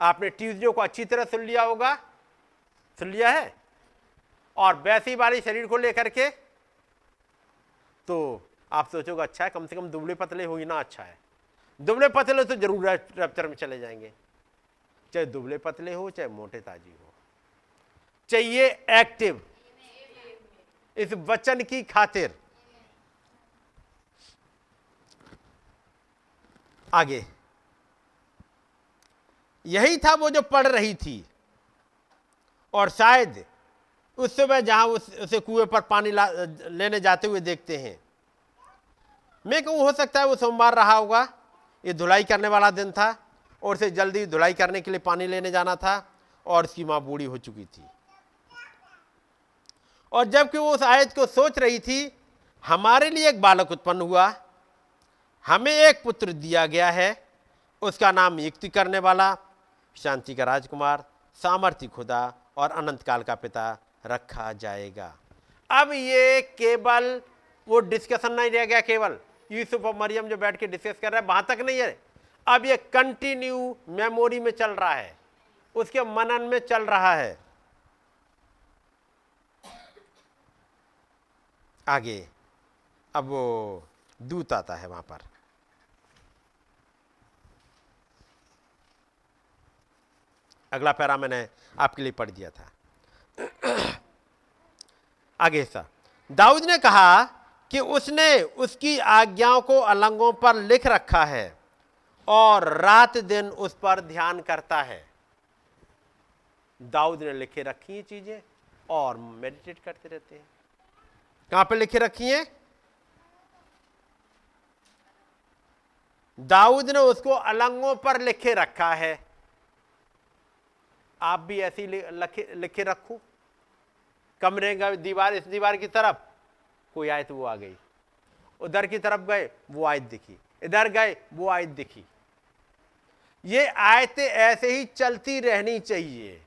आपने ट्यूजडे को अच्छी तरह सुन लिया होगा, सुन लिया है? और वैसी वाली शरीर को लेकर के तो आप सोचोगे अच्छा है, कम से कम दुबले पतले हो ना अच्छा है। दुबले पतले तो ज़रूर रैप्चर में चले जाएँगे। चाहे दुबले पतले हो, चाहे मोटे ताजी हो। चाहिए एक्टिव। इस वचन की खातिर। आगे। यही था वो जो पढ़ रही थी। और शायद उस समय जहाँ उस, उसे कुएँ पर पानी लेने जाते हुए देखते हैं। मैं कहूँ हो सकता है वो सोमवार रहा होगा। ये धुलाई करने वाला दिन था और उसे जल्दी धुलाई करने के लिए पानी लेने जाना था और उसकी माँ बूढ़ी हो चुकी थी। और जबकि वो उस आयत को सोच रही थी, हमारे लिए एक बालक उत्पन्न हुआ, हमें एक पुत्र दिया गया है, उसका नाम युक्ति करने वाला, शांति का राजकुमार, सामर्थ्य खुदा और अनंत काल का पिता रखा जाएगा। अब ये केवल, वो डिस्कशन नहीं रह गया केवल। यूसुफ और मरियम जो बैठ के डिस्कस कर रहे हैं, वहाँ तक नहीं है। अब ये कंटिन्यू मेमोरी में चल रहा है। उसके मनन में चल रहा है। आगे, अब वो दूत आता है वहाँ पर। अगला पैरा मैंने आपके लिए पढ़ दिया था। आगे सा दाऊद ने कहा कि उसने उसकी आज्ञाओं को अलंगों पर लिख रखा है और रात दिन उस पर ध्यान करता है। दाऊद ने लिखे रखी है चीज़ें और मेडिटेट करते रहते हैं। कहाँ पर लिखे रखी है? दाऊद ने उसको अलंगों पर लिखे रखा है। आप भी ऐसी लिखे लिखे रखो। कमरे का दीवार इस दीवार की तरफ़। कोई आयत वो आ गई। उधर की तरफ़ गए, वो आयत दिखी। इधर गए, वो आयत दिखी। ये आयतें ऐसे ही चलती रहनी चाहिए।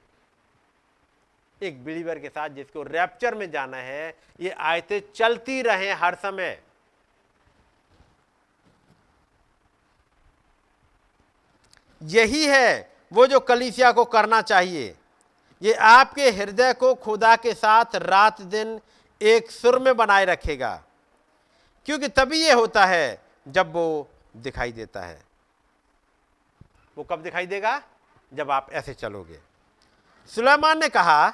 एक बिलीवर के साथ जिसको रैप्चर में जाना है, ये आयतें चलती रहे हर समय। यही है वो जो कलीसिया को करना चाहिए। ये आपके हृदय को खुदा के साथ रात दिन एक सुर में बनाए रखेगा। क्योंकि तभी ये होता है जब वो दिखाई देता है। वो कब दिखाई देगा? जब आप ऐसे चलोगे। सुलेमान ने कहा,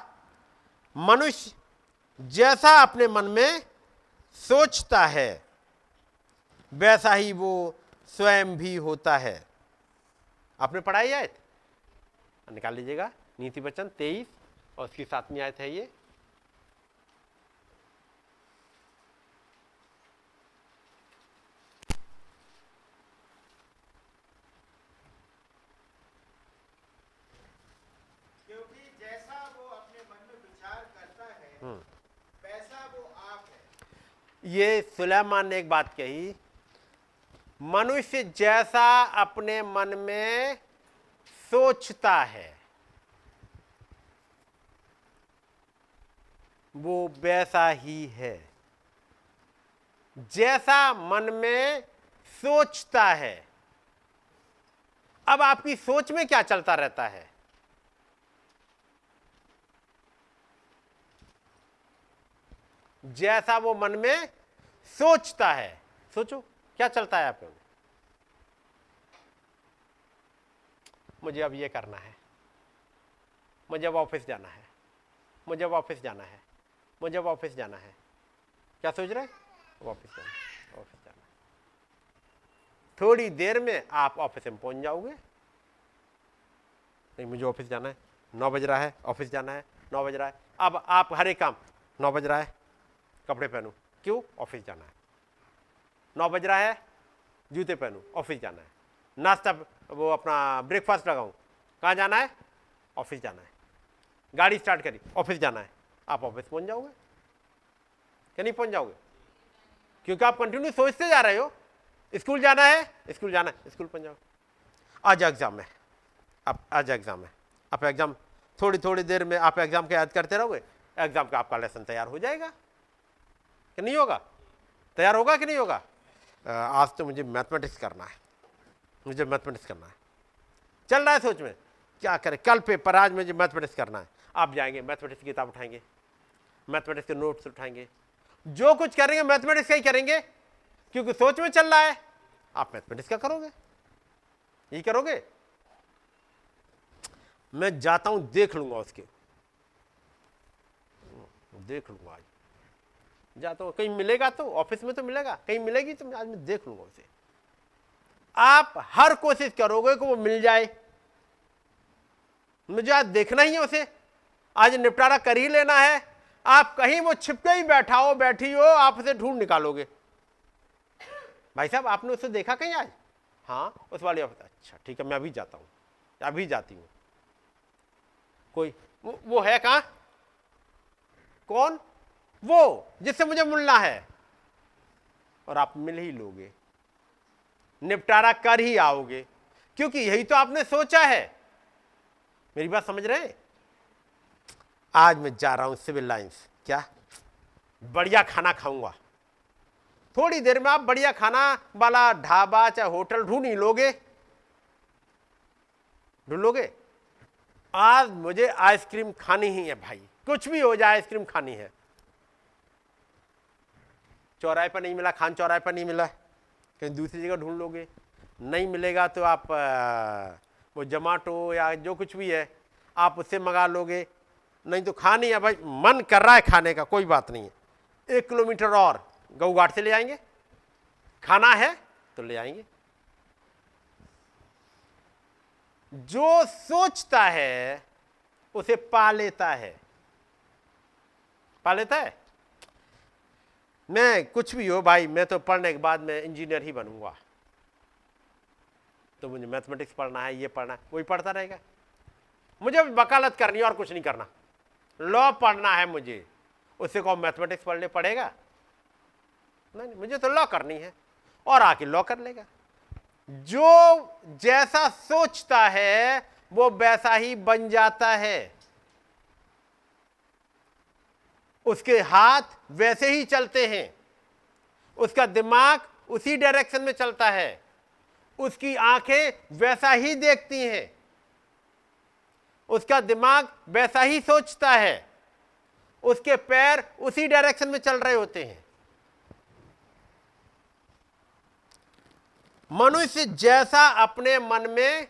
मनुष्य जैसा अपने मन में सोचता है, वैसा ही वो स्वयं भी होता है। आपने पढ़ाई आयत? निकाल लीजिएगा। नीति वचन तेईस और उसकी सातवीं आयत है ये क्योंकि जैसा वो अपने मन में विचार करता है वैसा वो आप है ये सुलेमान ने एक बात कही, मनुष्य जैसा अपने मन में सोचता है, वो वैसा ही है। जैसा मन में सोचता है, अब आपकी सोच में क्या चलता रहता है? जैसा वो मन में सोचता है। सोचो, क्या चलता है आपके में? मुझे अब ये करना है। मुझे अब ऑफ़िस जाना है। मुझे अब ऑफ़िस जाना है। मुझे अब ऑफ़िस जाना है। क्या सोच रहे हैं? ऑफ़िस जाना ऑफ़िस जाना थोड़ी देर में आप ऑफ़िस में पहुँच जाओगे। नहीं, मुझे ऑफ़िस जाना है। नौ बज रहा है। ऑफ़िस जाना है। नौ बज रहा है। अब आप, हर एक काम, नौ बज रहा है। कपड़े पहनूं। क्यों? ऑफ़िस जाना है। नौ बज रहा है, जूते पहनूं, ऑफ़िस जाना है। नाश्ता, वो अपना ब्रेकफास्ट लगाऊँ। कहाँ जाना है? ऑफ़िस जाना है। गाड़ी स्टार्ट करी, ऑफ़िस जाना है। आप ऑफ़िस पहुँच जाओगे? क्या नहीं पहुँच जाओगे? क्योंकि आप कंटिन्यू सोचते जा रहे हो। स्कूल जाना है, स्कूल जाना है, स्कूल पहुँच जाओ। आज एग्ज़ाम है। आप, आज एग्ज़ाम है। आप एग्ज़ाम थोड़ी थोड़ी देर में आप एग्ज़ाम के याद करते रहोगे। एग्ज़ाम का आपका लेसन तैयार हो जाएगा। कि नहीं होगा? तैयार होगा कि नहीं होगा? आज तो मुझे मैथमेटिक्स करना है। मुझे मैथमेटिक्स करना है। चल रहा है सोच में। क्या करें? कल पेपर, आज मुझे मैथमेटिक्स करना है। आप जाएँगे, मैथमेटिक्स की किताब उठाएँगे। मैथमेटिक्स के नोट्स उठाएँगे। जो कुछ करेंगे, मैथमेटिक्स का ही करेंगे। क्योंकि सोच में चल रहा है। आप मैथमेटिक्स का करोगे? यही करोगे? मैं जाता हूँ, देख लूँगा उसके। देख लूँगा आज। जाता हूँ कहीं मिलेगा तो ऑफ़िस में तो मिलेगा कहीं मिलेगी तो आज मैं देख लूँगा उसे। आप हर कोशिश करोगे कि वो मिल जाए। मुझे आज देखना ही है उसे। आज निपटारा कर ही लेना है। आप कहीं वो छिपके ही बैठा हो बैठी हो आप उसे ढूंढ निकालोगे। भाई साहब आपने उसे देखा कहीं आज? हाँ उस वाले अच्छा ठीक है मैं अभी जाता हूँ। अभी जाती हूँ। कोई वो, वो है कहा? कौन? वो जिससे मुझे मिलना है। और आप मिल ही लोगे। निपटारा कर ही आओगे। क्योंकि यही तो आपने सोचा है। मेरी बात समझ रहे हैं? आज मैं जा रहा हूँ सिविल लाइंस। क्या? बढ़िया खाना खाऊँगा। थोड़ी देर में आप बढ़िया खाना वाला ढाबा चाहे होटल ढूंढ ही लोगे। ढूंढ लोगे? आज मुझे आइसक्रीम खानी ही है भाई। कुछ भी हो जाए, आइसक्रीम खानी है। चौराहे पर नहीं मिला, खान चौराहे पर नहीं मिला। कहीं दूसरी जगह ढूंढ लोगे। नहीं मिलेगा तो आप वो जमाटो या जो कुछ भी है, आप उससे मंगा लोगे। नहीं तो खा नहीं है भाई, मन कर रहा है खाने का, कोई बात नहीं है। एक किलोमीटर और गऊ घाट से ले आएँगे। खाना है तो ले आएँगे। जो सोचता है, उसे पा लेता है। पा लेता है? मैं कुछ भी हो भाई, मैं तो पढ़ने के बाद मैं इंजीनियर ही बनूँगा। तो मुझे मैथमेटिक्स पढ़ना है, ये पढ़ना है, वही पढ़ता रहेगा। मुझे वकालत करनी है और कुछ नहीं करना। लॉ पढ़ना है मुझे उससे कहो मैथमेटिक्स पढ़ने पड़ेगा। नहीं मुझे तो लॉ करनी है, और आके लॉ कर लेगा। जो जैसा सोचता है, वो वैसा ही बन जाता है। उसके हाथ वैसे ही चलते हैं। उसका दिमाग उसी डायरेक्शन में चलता है। उसकी आँखें वैसा ही देखती हैं। उसका दिमाग वैसा ही सोचता है। उसके पैर उसी डायरेक्शन में चल रहे होते हैं। मनुष्य जैसा अपने मन में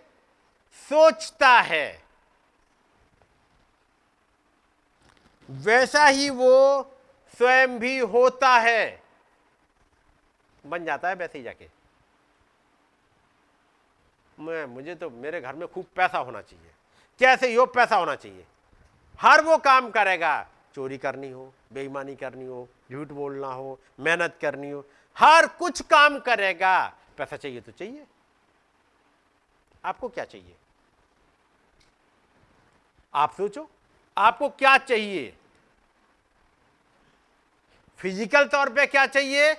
सोचता है। वैसा ही वो स्वयं भी होता है। बन जाता है वैसे ही जाके। मैं, मुझे तो मेरे घर में खूब पैसा होना चाहिए। कैसे यो पैसा होना चाहिए? हर वो काम करेगा। चोरी करनी हो, बेईमानी करनी हो, झूठ बोलना हो, मेहनत करनी हो, हर कुछ काम करेगा। पैसा चाहिए तो चाहिए। आपको क्या चाहिए? आप सोचो। आपको क्या चाहिए? फ़िज़िकल तौर पे क्या चाहिए?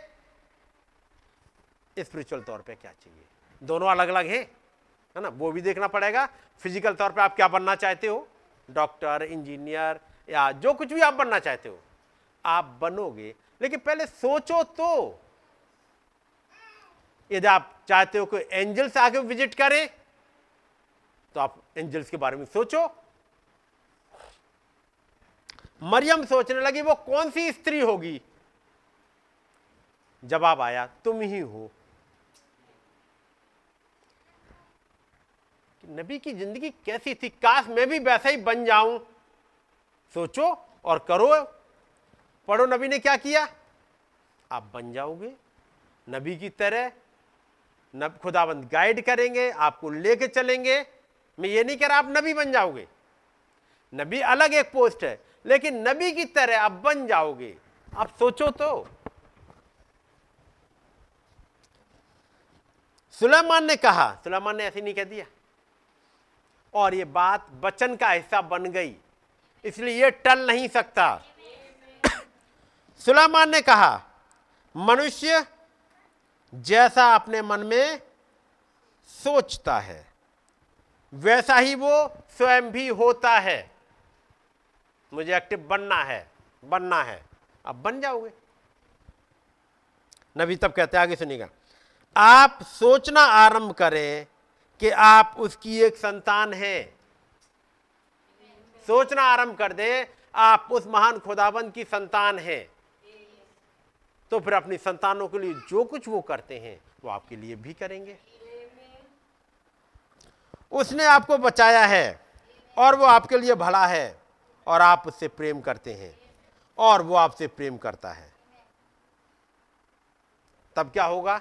स्पिरिचुअल तौर पे क्या चाहिए? दोनों अलग अलग हैं, है ना? वो भी देखना पड़ेगा। फ़िज़िकल तौर पे आप क्या बनना चाहते हो? डॉक्टर इंजीनियर या जो कुछ भी आप बनना चाहते हो। आप बनोगे। लेकिन पहले सोचो तो। यदि आप चाहते हो कोई एंजल्स आके विज़िट करे तो आप एंजल्स के बारे में सोचो। मरियम सोचने लगी, वो कौन सी स्त्री होगी? जवाब आया, तुम ही हो। नबी की ज़िंदगी कैसी थी? काश मैं भी वैसा ही बन जाऊँ। सोचो और करो। पढ़ो, नबी ने क्या किया? आप बन जाओगे। नबी की तरह नब खुदाबंद गाइड करेंगे, आपको लेके चलेंगे। मैं ये नहीं कह रहा आप नबी बन जाओगे। नबी अलग एक पोस्ट है, लेकिन नबी की तरह आप बन जाओगे। आप सोचो तो। सुलेमान ने कहा, सुलेमान ने ऐसे नहीं कह दिया। और ये बात बचन का हिस्सा बन गई, इसलिए ये टल नहीं सकता। सुलेमान ने कहा, मनुष्य जैसा अपने मन में सोचता है, वैसा ही वो स्वयं भी होता है। मुझे एक्टिव बनना है बनना है। अब बन जाओगे। नबी तब कहते आगे सुनिएगा। आप सोचना आरंभ करें कि आप उसकी एक संतान हैं। सोचना आरंभ कर दें, आप उस महान खुदाबंद की संतान हैं। तो फिर अपनी संतानों के लिए जो कुछ वो करते हैं, वो आपके लिए भी करेंगे। उसने आपको बचाया है और वो आपके लिए भला है और आप उससे प्रेम करते हैं और वो आपसे प्रेम करता है। तब क्या होगा?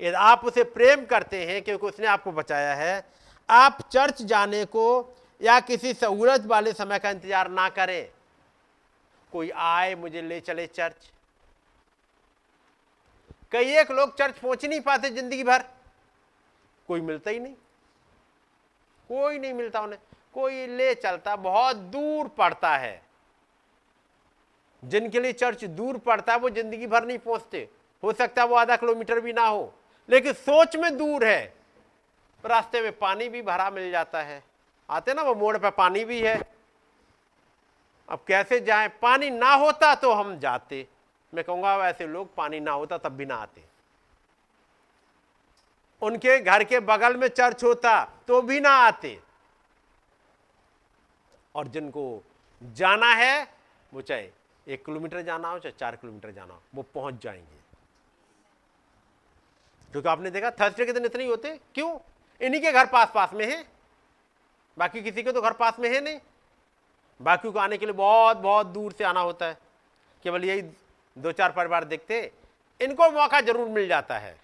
यदि आप उसे प्रेम करते हैं, क्योंकि उसने आपको बचाया है, आप चर्च जाने को या किसी सहूलत वाले समय का इंतज़ार ना करें। कोई आए, मुझे ले चले चर्च। कई एक लोग चर्च पहुँच नहीं पाते ज़िंदगी भर। कोई मिलता ही नहीं। कोई नहीं मिलता उन्हें। कोई ले चलता, बहुत दूर पड़ता है। जिनके लिए चर्च दूर पड़ता है, वो ज़िंदगी भर नहीं पहुँचते। हो सकता है वो आधा किलोमीटर भी ना हो। लेकिन सोच में दूर है। रास्ते में पानी भी भरा मिल जाता है। आते ना, वो मोड़ पे पानी भी है। अब कैसे जाए? पानी ना होता तो हम जाते। मैं कहूँगा ऐसे लोग पानी ना होता तब भी ना आते। उनके घर के बगल में चर्च होता तो भी ना आते। और जिनको जाना है, वो चाहे एक किलोमीटर जाना हो, चाहे चार किलोमीटर जाना हो, वो पहुँच जाएँगे। क्योंकि आपने देखा थर्सडे के दिन इतने ही होते क्यों? इन्हीं के घर पास पास में है। बाकी किसी के तो घर पास में है नहीं। बाकी को आने के लिए बहुत बहुत दूर से आना होता है। केवल यही दो चार परिवार देखते इनको मौका ज़रूर मिल जाता है।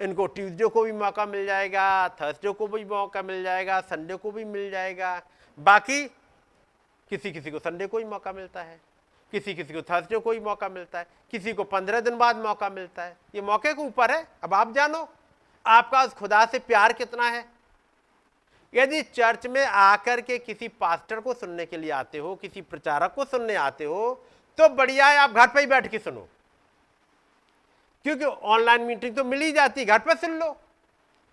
इनको ट्यूसडे को भी मौका मिल जाएगा, थर्सडे को भी मौका मिल जाएगा, संडे को भी मिल जाएगा। बाकी किसी किसी को संडे को ही मौका मिलता है। किसी किसी को थर्सडे को ही मौका मिलता है, किसी को पंद्रह दिन बाद मौका मिलता है। ये मौके के ऊपर है। अब आप जानो, आपका उस खुदा से प्यार कितना है? यदि चर्च में आकर के किसी पास्टर को सुनने के लिए आते हो, किसी प्रचारक को सुनने आते हो तो बढ़िया है, आप घर पर ही बैठ के सुनो। क्योंकि ऑनलाइन मीटिंग तो मिल ही जाती, घर पर सुन लो।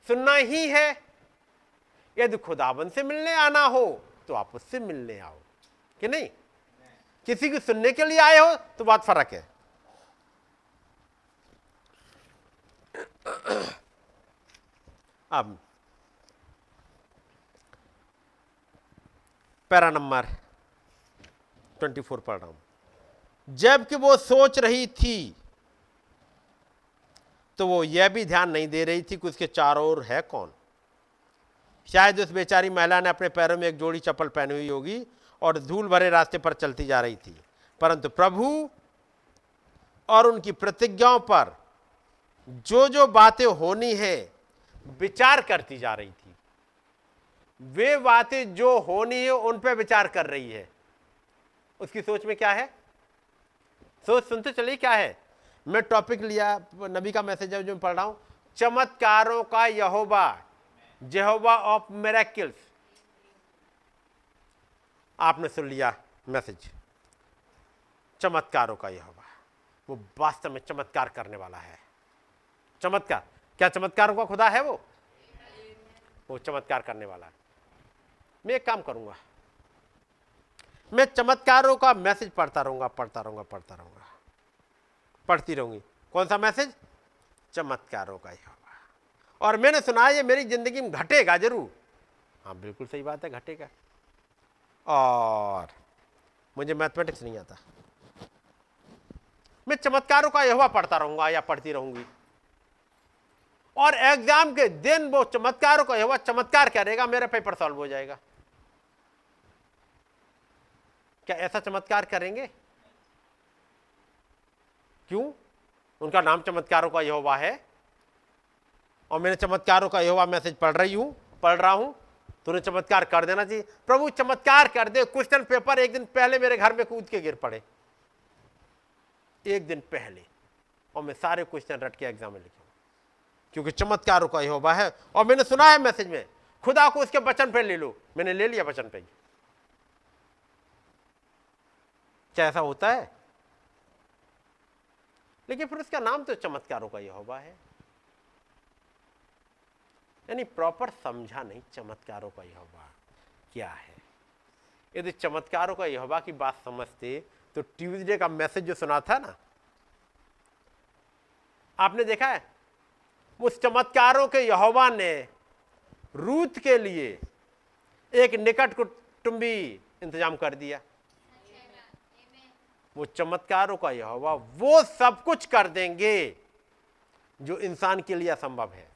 सुनना ही है। यदि खुदाबंद से मिलने आना हो तो आप उससे मिलने आओ। कि नहीं? किसी को सुनने के लिए आए हो तो बात फ़र्क है। अब, पैरा नंबर 24 पढ़ रहा हूँ। जबकि वो सोच रही थी तो वो यह भी ध्यान नहीं दे रही थी कि उसके चारों ओर है कौन। शायद उस बेचारी महिला ने अपने पैरों में एक जोड़ी चप्पल पहनी हुई होगी और धूल भरे रास्ते पर चलती जा रही थी। परंतु प्रभु और उनकी प्रतिज्ञाओं पर जो जो बातें होनी है, विचार करती जा रही थी। वे बातें जो होनी है, उन पर विचार कर रही है। उसकी सोच में क्या है? सोच सुनते चलिए क्या है? मैं टॉपिक लिया, नबी का मैसेज है, जो मैं पढ़ रहा हूँ। चमत्कारों का यहोबा जेहोबा ऑफ़ मेरेकिल्स आपने सुन लिया मैसेज। चमत्कारों का यहोवा। वो वास्तव में चमत्कार करने वाला है। चमत्कार। क्या चमत्कारों का खुदा है वो? वो चमत्कार करने वाला है। मैं एक काम करूँगा। मैं चमत्कारों का मैसेज पढ़ता रहूँगा पढ़ता रहूँगा पढ़ता रहूँगा। पढ़ती रहूँगी। कौन सा मैसेज? चमत्कारों का यहोवा। और मैंने सुना ये मेरी ज़िंदगी में घटेगा ज़रूर। हाँ बिल्कुल सही बात है, घटेगा। और मुझे मैथमेटिक्स नहीं आता। मैं चमत्कारों का यहोवा पढ़ता रहूँगा या पढ़ती रहूँगी। और एग्ज़ाम के दिन वो चमत्कारों का यहोवा चमत्कार करेगा मेरा पेपर सॉल्व हो जाएगा। क्या ऐसा चमत्कार करेंगे? क्यों? उनका नाम चमत्कारों का यहोवा है। और मैंने चमत्कारों का यहोवा मैसेज पढ़ रही हूँ, पढ़ रहा हूँ। तो उन्हें चमत्कार कर देना चाहिए प्रभु, चमत्कार कर दे। क्वेश्चन पेपर एक दिन पहले मेरे घर में कूद के गिर पड़े। एक दिन पहले। और मैं सारे क्वेश्चन रट के एग्ज़ाम में लिखूँ क्योंकि चमत्कारों का यहोवा है। और मैंने सुना है मैसेज में, खुदा को उसके वचन पे ले लो। मैंने ले लिया वचन पे। क्या ऐसा होता है? लेकिन फिर उसका नाम तो चमत्कारों का यहोवा है। यानी प्रॉपर समझा नहीं चमत्कारों का यहोवा क्या है। यदि चमत्कारों का यहोवा की बात समझते तो ट्यूसडे का मैसेज जो सुना था ना, आपने देखा है? उस चमत्कारों के यहोवा ने रूत के लिए एक निकट कुटुंबी इंतज़ाम कर दिया। वो चमत्कारों का यहोवा वो सब कुछ कर देंगे जो इंसान के लिए असंभव है।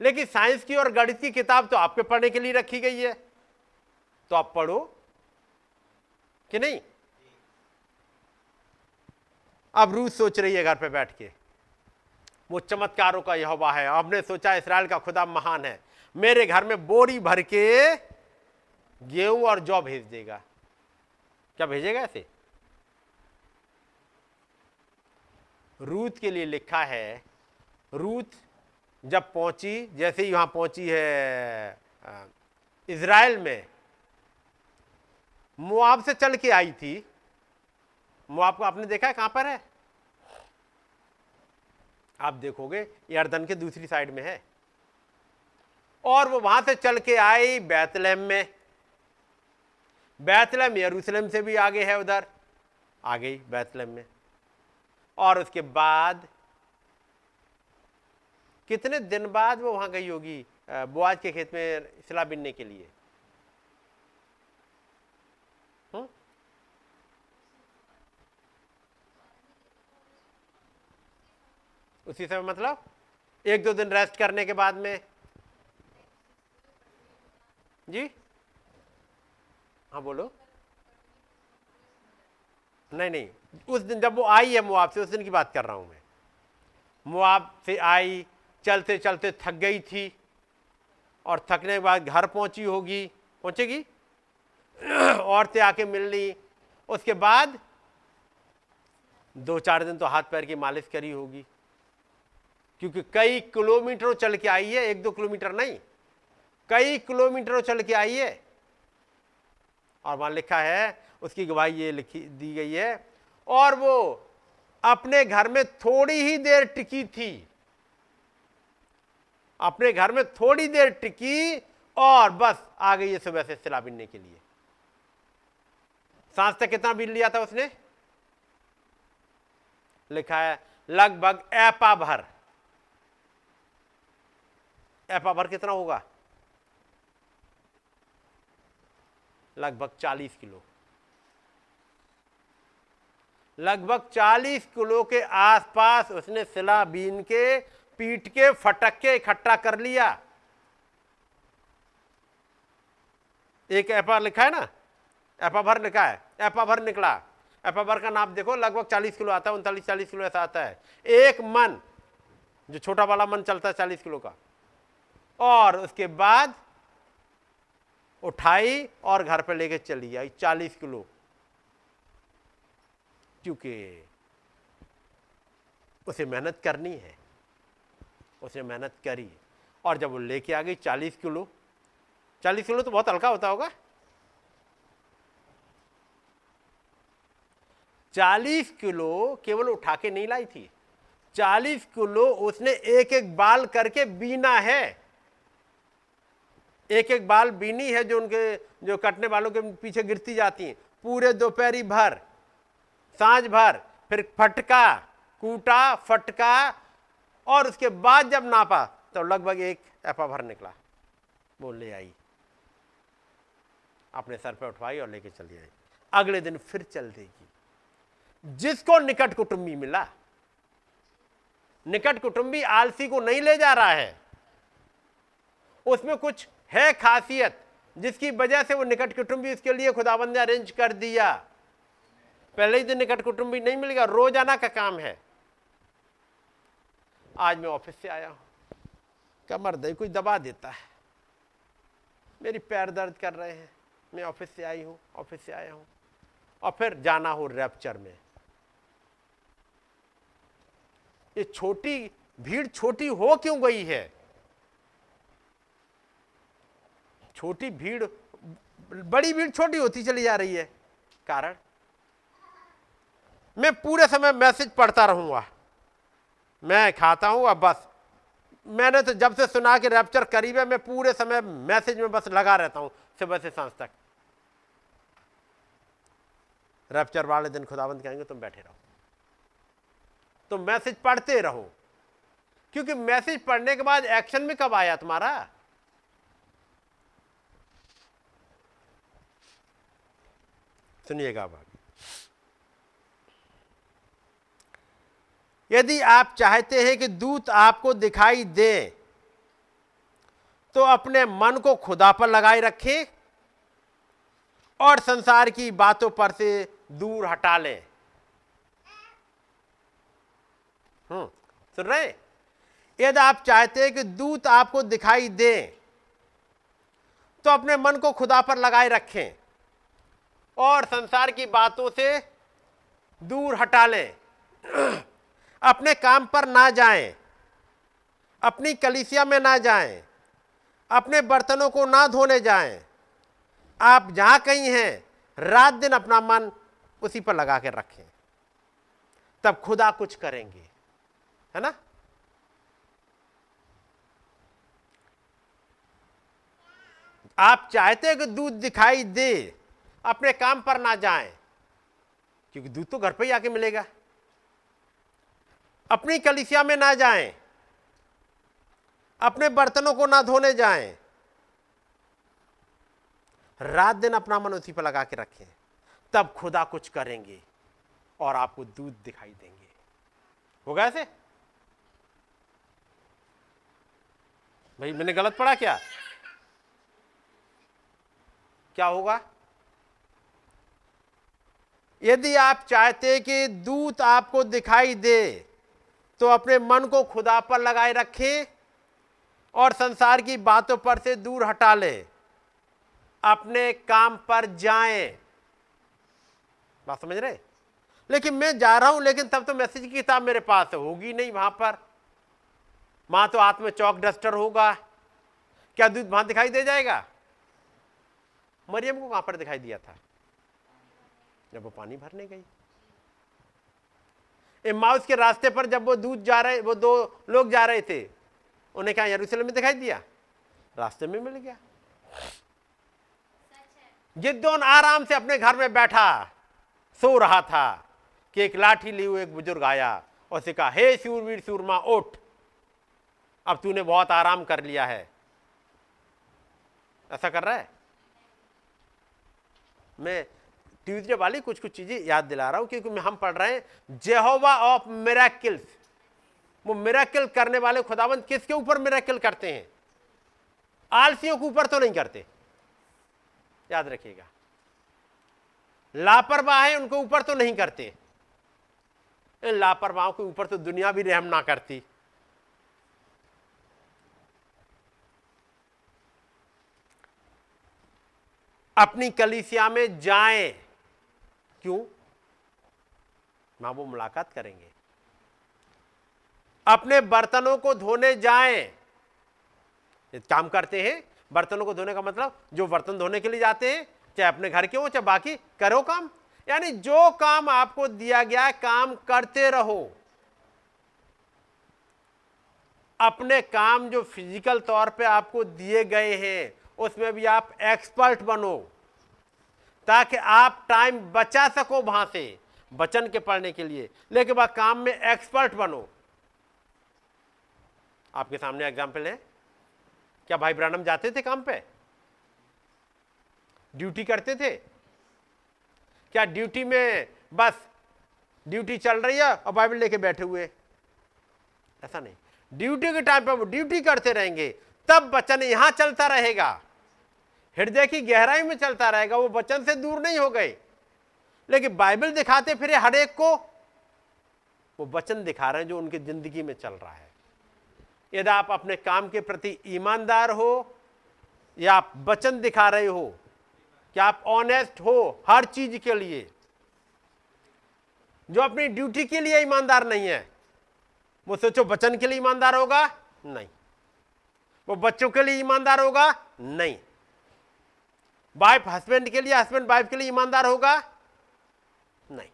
लेकिन साइंस की और गणित की किताब तो आपके पढ़ने के लिए रखी गई है। तो आप पढ़ो कि नहीं? अब रूस सोच रही है घर पे बैठ के, वो चमत्कारों का यहोवा है। आपने सोचा इसराइल का खुदा महान है। मेरे घर में बोरी भर के गेहूँ और जौ भेज देगा। क्या भेजेगा ऐसे रूत के लिए लिखा है, रूत जब पहुँची, जैसे ही वहाँ पहुँची है इज़राइल में, मुआब से चल के आई थी। मुआब को आपने देखा है कहाँ पर है? आप देखोगे यर्दन के दूसरी साइड में है। और वो वहाँ से चल के आई बैतलहम में। बैतलहम यरूशलेम से भी आगे है उधर। आ गई बैतलहम में। और उसके बाद कितने दिन बाद वो वहाँ गई होगी बुआज के खेत में सिला बिनने के लिए? हुँ? उसी समय मतलब? एक दो दिन रेस्ट करने के बाद में? जी? हाँ बोलो। नहीं नहीं, उस दिन जब वो आई है मुआब से, उस दिन की बात कर रहा हूँ मैं। मुआब से आई चलते चलते थक गई थी और थकने के बाद घर पहुँची होगी। पहुंचेगी? औरतें आके मिल ली। उसके बाद दो चार दिन तो हाथ पैर की मालिश करी होगी। क्योंकि कई किलोमीटरों चल के आई है, एक दो किलोमीटर नहीं, कई किलोमीटरों चल के आई है। और वहाँ लिखा है, उसकी गवाही ये लिखी, दी गई है। और वो अपने घर में थोड़ी ही देर टिकी थी। अपने घर में थोड़ी देर टिकी और बस आ गई है सुबह से सिला बीनने के लिए। सांस तक कितना बीन लिया था उसने? लिखा है, लगभग एपा भर। एपा भर कितना होगा? लगभग 40 किलो। लगभग 40 किलो के आसपास उसने सिला बीन के पीट के, फटक के इकट्ठा कर लिया। एक एपा लिखा है ना? एपा भर लिखा है। एपा भर निकला। एपा भर का नाप देखो, लगभग 40 किलो आता है, उनतालीस, चालीस किलो ऐसा आता है। एक मन, जो छोटा वाला मन चलता है, चालीस किलो का। और उसके बाद उठाई और घर पर लेके चली आई, चालीस किलो। क्योंकि उसे मेहनत करनी है। उसने मेहनत करी। और जब वो लेके आ गई चालीस किलो चालीस किलो तो बहुत हल्का होता होगा। चालीस किलो केवल उठा के नहीं लाई थी। चालीस किलो उसने एक एक बाल करके बीना है। एक एक बाल बीनी है जो उनके, जो कटने वालों के पीछे गिरती जाती हैं। पूरे दोपहरी भर, साँझ भर, फिर फटका, कूटा, फटका और उसके बाद जब नापा तो लगभग एक एपा भर निकला। वो ले आई। अपने सर पे उठवाई और लेके चली आई। अगले दिन फिर चल देगी। जिसको निकट कुटुंबी मिला, निकट कुटुंबी आलसी को नहीं ले जा रहा है। उसमें कुछ है खासियत, जिसकी वजह से वो निकट कुटुंबी उसके लिए खुदाबंद ने अरेंज कर दिया। पहले ही दिन निकट कुटुंबी नहीं मिलेगा रोज़ाना का काम है। आज मैं ऑफ़िस से आया हूँ। कमर दे कोई दबा देता है। मेरी पैर दर्द कर रहे हैं। मैं ऑफ़िस से आई हूँ, ऑफ़िस से आया हूँ। और फिर जाना हो रैप्चर में। ये छोटी, भीड़ छोटी हो क्यों गई है? छोटी भीड़, बड़ी भीड़ छोटी होती चली जा रही है। कारण? मैं पूरे समय मैसेज पढ़ता रहूँगा। मैं खाता हूँ, अब बस। मैंने तो जब से सुना कि रैप्चर करीब है, मैं पूरे समय मैसेज में बस लगा रहता हूँ, सुबह से सांस तक। रैप्चर वाले दिन खुदाबंद कहेंगे, तुम बैठे रहो। तो मैसेज पढ़ते रहो। क्योंकि मैसेज पढ़ने के बाद एक्शन में कब आया तुम्हारा? सुनिएगा अब यदि आप चाहते हैं कि दूत आपको दिखाई दे तो अपने मन को खुदा पर लगाए रखें और संसार की बातों पर से दूर हटा लें। हम्म सुन रहे यदि आप चाहते हैं कि दूत आपको दिखाई दे तो अपने मन को खुदा पर लगाए रखें और संसार की बातों से दूर हटा लें। अपने काम पर ना जाएँ, अपनी कलिसिया में ना जाएँ, अपने बर्तनों को ना धोने जाएँ। आप जहाँ कहीं हैं, रात दिन अपना मन उसी पर लगा के रखें। तब खुदा कुछ करेंगे। है ना? आप चाहते हैं कि दूध दिखाई दे, अपने काम पर ना जाएँ, क्योंकि दूध तो घर पे ही आके मिलेगा। अपनी कलिसिया में ना जाएँ। अपने बर्तनों को ना धोने जाएँ। रात दिन अपना मन उसी पर लगा के रखें। तब खुदा कुछ करेंगे और आपको दूध दिखाई देंगे। होगा ऐसे? भाई, मैंने गलत पढ़ा क्या? क्या होगा? यदि आप चाहते कि दूत आपको दिखाई दे तो अपने मन को खुदा पर लगाए रखें और संसार की बातों पर से दूर हटा ले। अपने काम पर जाएँ। बात समझ रहे? लेकिन मैं जा रहा हूँ, लेकिन तब तो मैसेज की किताब मेरे पास होगी नहीं वहाँ पर। वहाँ तो हाथ में चौक डस्टर होगा। क्या दूध वहाँ दिखाई दे जाएगा? मरियम को कहाँ पर दिखाई दिया था? जब वो पानी भरने गई। इमाउस के रास्ते पर जब वो दूध जा रहे, वो दो लोग जा रहे थे, उन्हें क्या यरूशलेम में दिखाई दिया? रास्ते में मिल गया। गिद्दोन आराम से अपने घर में बैठा, सो रहा था कि एक लाठी ली हुए एक बुज़ुर्ग आया और उसे कहा, हे सूरवीर सूरमा उठ। अब तूने बहुत आराम कर लिया है। ऐसा कर रहा है? मैं ट्यूजडे वाली कुछ कुछ चीज़ें याद दिला रहा हूँ, क्योंकि हम पढ़ रहे हैं, जेहोवा ऑफ़ मेराकिल्स। वो मेराकिल करने वाले खुदावंत किसके ऊपर मेराकिल करते हैं? आलसियों के ऊपर तो नहीं करते। याद रखिएगा। लापरवाह है, उनके ऊपर तो नहीं करते। इन लापरवाहों के ऊपर तो दुनिया भी रहम ना करती। अपनी कलीसिया में जाएँ। क्यों? वो मुलाकात करेंगे। अपने बर्तनों को धोने जाएँ। काम करते हैं। बर्तनों को धोने का मतलब जो बर्तन धोने के लिए जाते हैं, चाहे अपने घर के हो, चाहे बाकी, करो काम। यानी जो काम आपको दिया गया है, काम करते रहो। अपने काम जो फ़िज़िकल तौर पे आपको दिए गए हैं, उसमें भी आप एक्सपर्ट बनो। ताकि आप टाइम बचा सको वहाँ से, वचन के पढ़ने के लिए। लेकिन बाद काम में एक्सपर्ट बनो। आपके सामने एग्ज़ाम्पल है? क्या भाई ब्रानम जाते थे काम पे? ड्यूटी करते थे? क्या ड्यूटी में बस ड्यूटी चल रही है और बाइबल लेके बैठे हुए? ऐसा नहीं। ड्यूटी के टाइम पर वो ड्यूटी करते रहेंगे, तब वचन यहाँ चलता रहेगा। हृदय की गहराई में चलता रहेगा, वो वचन से दूर नहीं हो गए। लेकिन बाइबल दिखाते फिर हर एक को, वो वचन दिखा रहे हैं जो उनकी ज़िंदगी में चल रहा है। यदि आप अपने काम के प्रति ईमानदार हो, या आप वचन दिखा रहे हो, कि आप ऑनेस्ट हो हर चीज़ के लिए, जो अपनी ड्यूटी के लिए ईमानदार नहीं है, वो सोचो वचन के लिए ईमानदार होगा? नहीं। वो बच्चों के लिए ईमानदार होगा? नहीं। वाइफ हस्बैंड के लिए हस्बैंड वाइफ के लिए ईमानदार होगा? नहीं।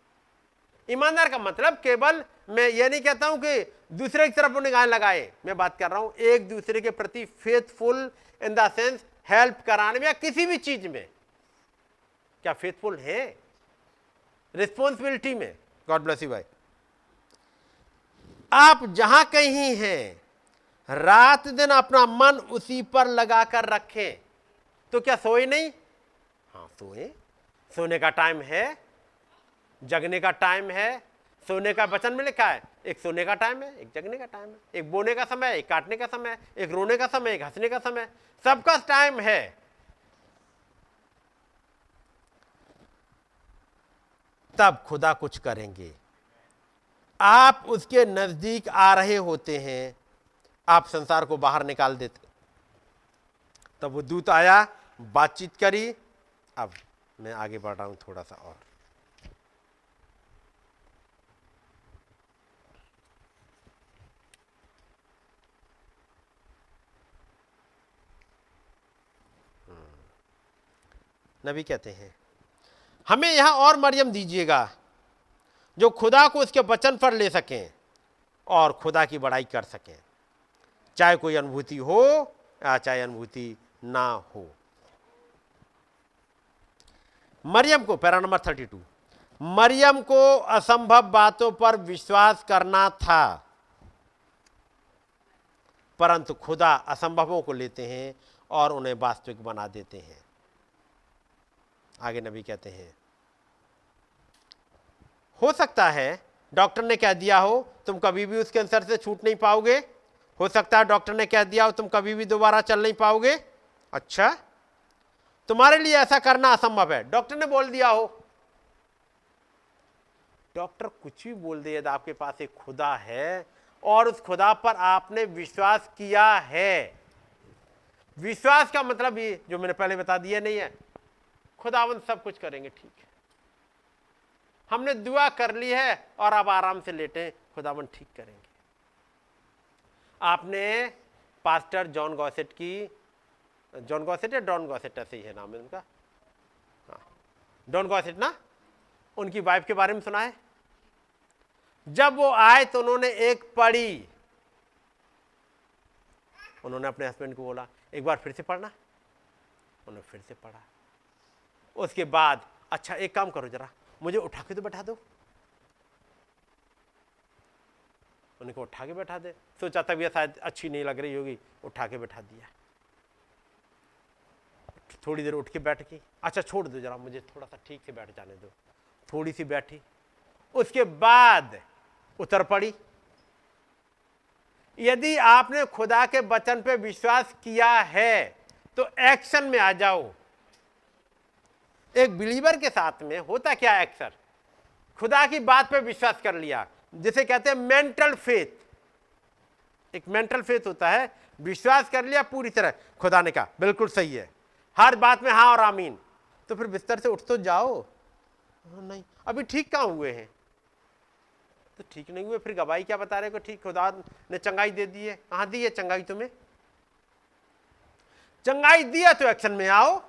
ईमानदार का मतलब केवल मैं ये नहीं कहता हूँ कि दूसरे की तरफ़ निगाह लगाए। मैं बात कर रहा हूँ एक दूसरे के प्रति faithful in the sense help कराने में या किसी भी चीज़ में। क्या फेथफुल है? रिस्पॉन्सिबिलिटी में। गॉड ब्लेस यू भाई आप जहाँ कहीं हैं, रात दिन अपना मन उसी पर लगाकर रखें। तो क्या सोए नहीं? हाँ सोए। सोने का टाइम है, जगने का टाइम है। सोने का वचन में लिखा है, एक सोने का टाइम है, एक जगने का टाइम है, एक बोने का समय एक काटने का समय एक रोने का समय एक हंसने का समय सबका टाइम है। तब खुदा कुछ करेंगे। आप उसके नज़दीक आ रहे होते हैं, आप संसार को बाहर निकाल देते। तब वो दूत आया, बातचीत करी अब मैं आगे बढ़ रहा हूँ थोड़ा सा और। हम्म। नबी कहते हैं, हमें यहाँ और मरियम दीजिएगा, जो खुदा को उसके वचन पर ले सकें और खुदा की बड़ाई कर सकें। चाहे कोई अनुभूति हो या चाहे अनुभूति ना हो। मरियम को, para number thirty two. Mariyam को असंभव बातों पर विश्वास करना था, परंतु खुदा असंभवों को लेते हैं और उन्हें वास्तविक बना देते हैं। आगे नबी कहते हैं, हो सकता है डॉक्टर ने कह दिया हो, तुम कभी भी उस कैंसर से छूट नहीं पाओगे। हो सकता है डॉक्टर ने कह दिया हो, तुम कभी भी दोबारा चल नहीं पाओगे। अच्छा तुम्हारे लिए ऐसा करना असंभव है। डॉक्टर ने बोल दिया हो। डॉक्टर कुछ भी बोल दे, यदि आपके पास एक खुदा है और उस खुदा पर आपने विश्वास किया है। विश्वास का मतलब ये, जो मैंने पहले बता दिया नहीं है। खुदावन सब कुछ करेंगे, ठीक है। हमने दुआ कर ली है और अब आराम से लेटे खुदावन ठीक करेंगे। आपने पास्टर जॉन गॉसेट की जॉन गॉसेट या डॉन गॉसेट ऐसे ही है नाम है उनका? हाँ। डॉन गॉसेट ना? उनकी वाइफ के बारे में सुना है? जब वो आए तो उन्होंने एक पढ़ी। उन्होंने अपने हस्बैंड को बोला, एक बार फिर से पढ़ना। उन्होंने फिर से पढ़ा। उसके बाद अच्छा एक काम करो जरा, मुझे उठा के तो बैठा दो। उनको उठा के बैठा दे। सोचा तबीयत शायद अच्छी नहीं लग रही होगी, उठा के बैठा दिया। थोड़ी देर उठ के बैठ गई अच्छा छोड़ दो जरा, मुझे थोड़ा सा ठीक से बैठ जाने दो। थोड़ी सी बैठी। उसके बाद उतर पड़ी। यदि आपने खुदा के वचन पे विश्वास किया है तो एक्शन में आ जाओ। एक बिलीवर के साथ में होता क्या अक्सर खुदा की बात पे विश्वास कर लिया, जिसे कहते हैं मेंटल फेथ एक मेंटल फेथ होता है, विश्वास कर लिया पूरी तरह। खुदा ने कहा, बिल्कुल सही है। हर बात में हाँ और आमीन। तो फिर बिस्तर से उठ तो जाओ। नहीं, अभी ठीक कहाँ हुए हैं? तो ठीक नहीं हुए, फिर गवाही क्या बता रहे को ठीक, खुदा ने चंगाई दे दी है? कहाँ दी है चंगाई तुम्हें? चंगाई दिया तो एक्शन में आओ।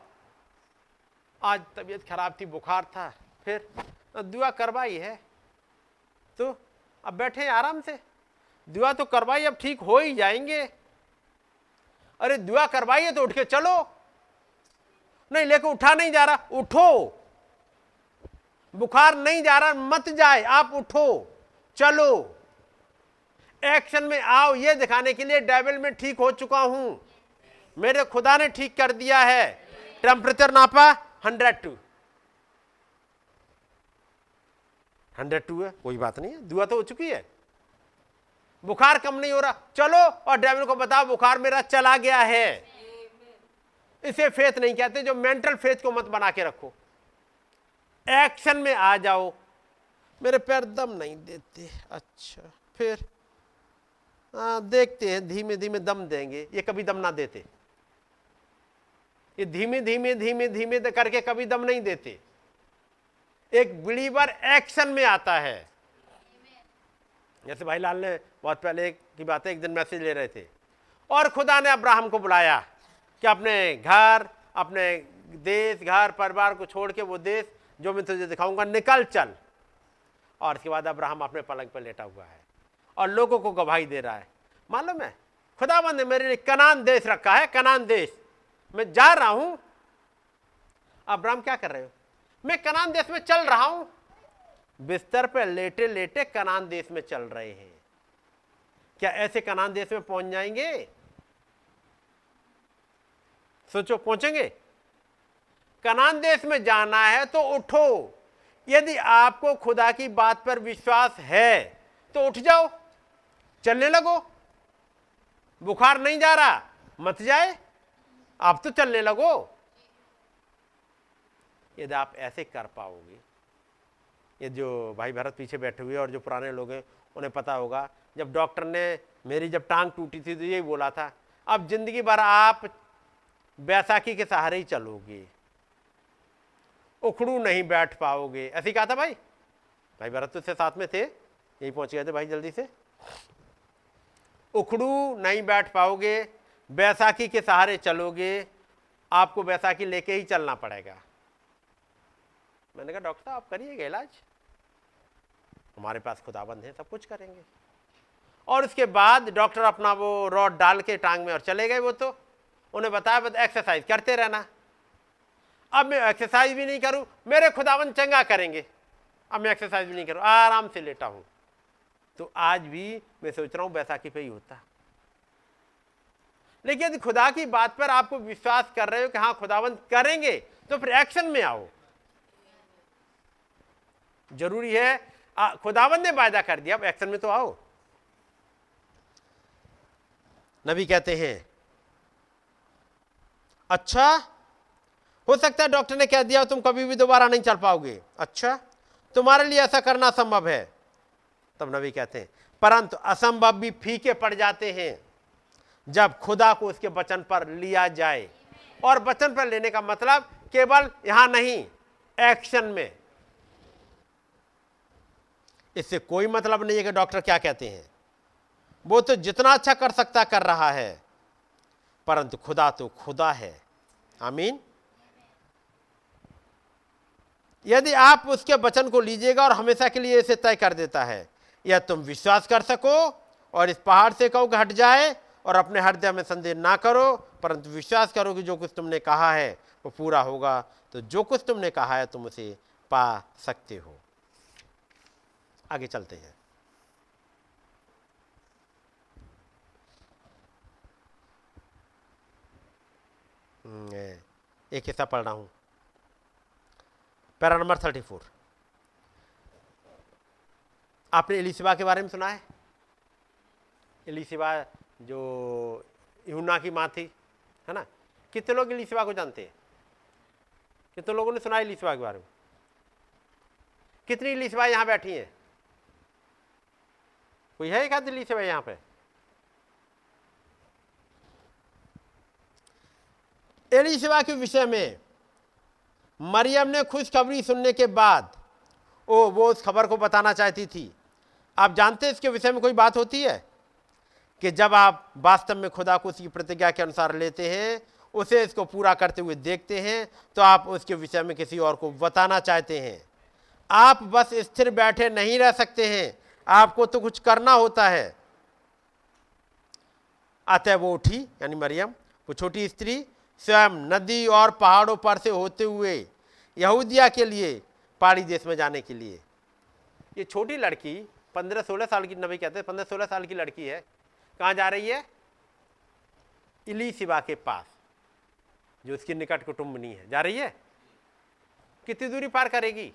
आज तबीयत खराब थी, बुखार था, फिर दुआ करवाई है। तो अब बैठे आराम से। दुआ तो करवाई, अब ठीक हो ही जाएँगे। अरे दुआ करवाइए तो उठ के चलो। नहीं लेकिन उठा नहीं जा रहा। उठो। बुखार नहीं जा रहा, मत जाए, आप उठो। चलो। एक्शन में आओ, ये दिखाने के लिए डेविल में ठीक हो चुका हूँ। मेरे खुदा ने ठीक कर दिया है। टेम्परेचर नापा हंड्रेड टू हंड्रेड टू है, कोई बात नहीं है, दुआ तो हो चुकी है। बुखार कम नहीं हो रहा। चलो, और डेविल को बताओ, बुखार मेरा चला गया है। इसे फेथ नहीं कहते जो मेंटल फेथ को मत बना के रखो। एक्शन में आ जाओ। मेरे पैर दम नहीं देते। अच्छा फिर? आ, देखते हैं धीमे धीमे दम देंगे। ये कभी दम ना देते। ये धीमे धीमे धीमे धीमे करके कभी दम नहीं देते। एक बिलीवर एक्शन में आता है। जैसे भाई लाल ने बहुत पहले की बात है एक दिन मैसेज ले रहे थे। और खुदा ने अब्राहम को बुलाया। कि अपने घर, अपने देश, घर, परिवार को छोड़ के वो देश, जो मैं तुझे दिखाऊँगा, निकल चल। और इसके बाद अब्राहम अपने पलंग पर लेटा हुआ है और लोगों को गवाही दे रहा है। मालूम है? खुदाबंद ने मेरे लिए कनान देश रखा है, कनान देश। मैं जा रहा हूँ। अब्राहम क्या कर रहे हो? मैं कनान देश में चल रहा हूँ। बिस्तर पर लेटे लेटे कनान देश में चल रहे हैं। क्या ऐसे कनान देश में पहुँच जाएँगे? सोचो, पहुँचेंगे। कनान देश में जाना है तो उठो। यदि आपको खुदा की बात पर विश्वास है तो उठ जाओ। चलने लगो। बुखार नहीं जा रहा, मत जाए। आप तो चलने लगो। यदि आप ऐसे कर पाओगे, ये जो भाई भरत पीछे बैठे हुए और जो पुराने लोग हैं, उन्हें पता होगा, जब डॉक्टर ने मेरी जब टांग टूटी थी तो यही बोला था, अब ज़िंदगी भर आप बैसाखी के सहारे ही चलोगे। उखड़ू नहीं बैठ पाओगे। ऐसे कहा था भाई? भाई भरत तो साथ में थे, यही पहुँच गए थे भाई जल्दी से। उखड़ू नहीं बैठ पाओगे, बैसाखी के सहारे चलोगे, आपको बैसाखी लेके ही चलना पड़ेगा। मैंने कहा, डॉक्टर साहब करिएगा इलाज? हमारे पास खुदाबंद है, सब कुछ करेंगे। और उसके बाद डॉक्टर अपना वो रॉड डाल के टांग में और चले गए वो तो। उन्हें बताया, बस एक्सरसाइज करते रहना। अब मैं एक्सरसाइज भी नहीं करूँ, मेरे खुदावन चंगा करेंगे। अब मैं एक्सरसाइज भी नहीं करूँ, आराम से लेटा हूँ। तो आज भी मैं सोच रहा हूँ बैसाखी पे ही होता। लेकिन यदि खुदा की बात पर आपको विश्वास कर रहे हो कि हाँ खुदावंत करेंगे तो फिर एक्शन में आओ। ज़रूरी है खुदावंत ने वायदा कर दिया, अब एक्शन में तो आओ। नबी कहते हैं अच्छा? हो सकता है डॉक्टर ने कह दिया तुम कभी भी दोबारा नहीं चल पाओगे। अच्छा? तुम्हारे लिए ऐसा करना संभव है। तब नबी कहते हैं, परंतु असंभव भी फीके पड़ जाते हैं जब खुदा को उसके वचन पर लिया जाए। और वचन पर लेने का मतलब केवल यहाँ नहीं, एक्शन में। इससे कोई मतलब नहीं है कि डॉक्टर क्या कहते हैं। वो तो जितना अच्छा कर सकता कर रहा है। परंतु खुदा तो खुदा है। आमीन। यदि आप उसके वचन को लीजिएगा और हमेशा के लिए इसे तय कर देता है, या तुम विश्वास कर सको और इस पहाड़ से कहो कि हट जाए और अपने हृदय में संदेह ना करो, परंतु विश्वास करो कि जो कुछ तुमने कहा है, वो पूरा होगा। तो जो कुछ तुमने कहा है, तुम उसे पा सकते हो। आगे चलते हैं हम्म, एक हिस्सा पढ़ रहा हूँ। Para number thirty four. आपने एलिसिबा के बारे में सुना है? एलिसिबा जो यूना की माँ थी, है ना? कितने लोग एलिसिबा को जानते हैं? कितने लोगों ने सुना एलिसिबा के बारे में? कितनी एलिसिबा यहाँ बैठी हैं? कोई है एक आध एलिसिबा यहाँ पे? एलिसिबा के विषय में। मरियम ने खुशखबरी सुनने के बाद, ओ, वो उस खबर को बताना चाहती थी। आप जानते हैं इसके विषय में कोई बात होती है? कि जब आप वास्तव में खुदा को उसकी प्रतिज्ञा के अनुसार लेते हैं, उसे इसको पूरा करते हुए देखते हैं तो आप उसके विषय में किसी और को बताना चाहते हैं। आप बस स्थिर बैठे नहीं रह सकते हैं। आपको तो कुछ करना होता है। अतः वो उठी, यानी मरियम, वो छोटी स्त्री स्वयं नदी और पहाड़ों पर से होते हुए यहूदिया के लिए, पहाड़ी देश में जाने के लिए। ये छोटी लड़की, पंद्रह सोलह साल की, नबी कहते हैं, पंद्रह सोलह साल की लड़की है। कहाँ जा रही है? इली सिवा के पास, जो उसकी निकट कुटुंबनी है। जा रही है? कितनी दूरी पार करेगी?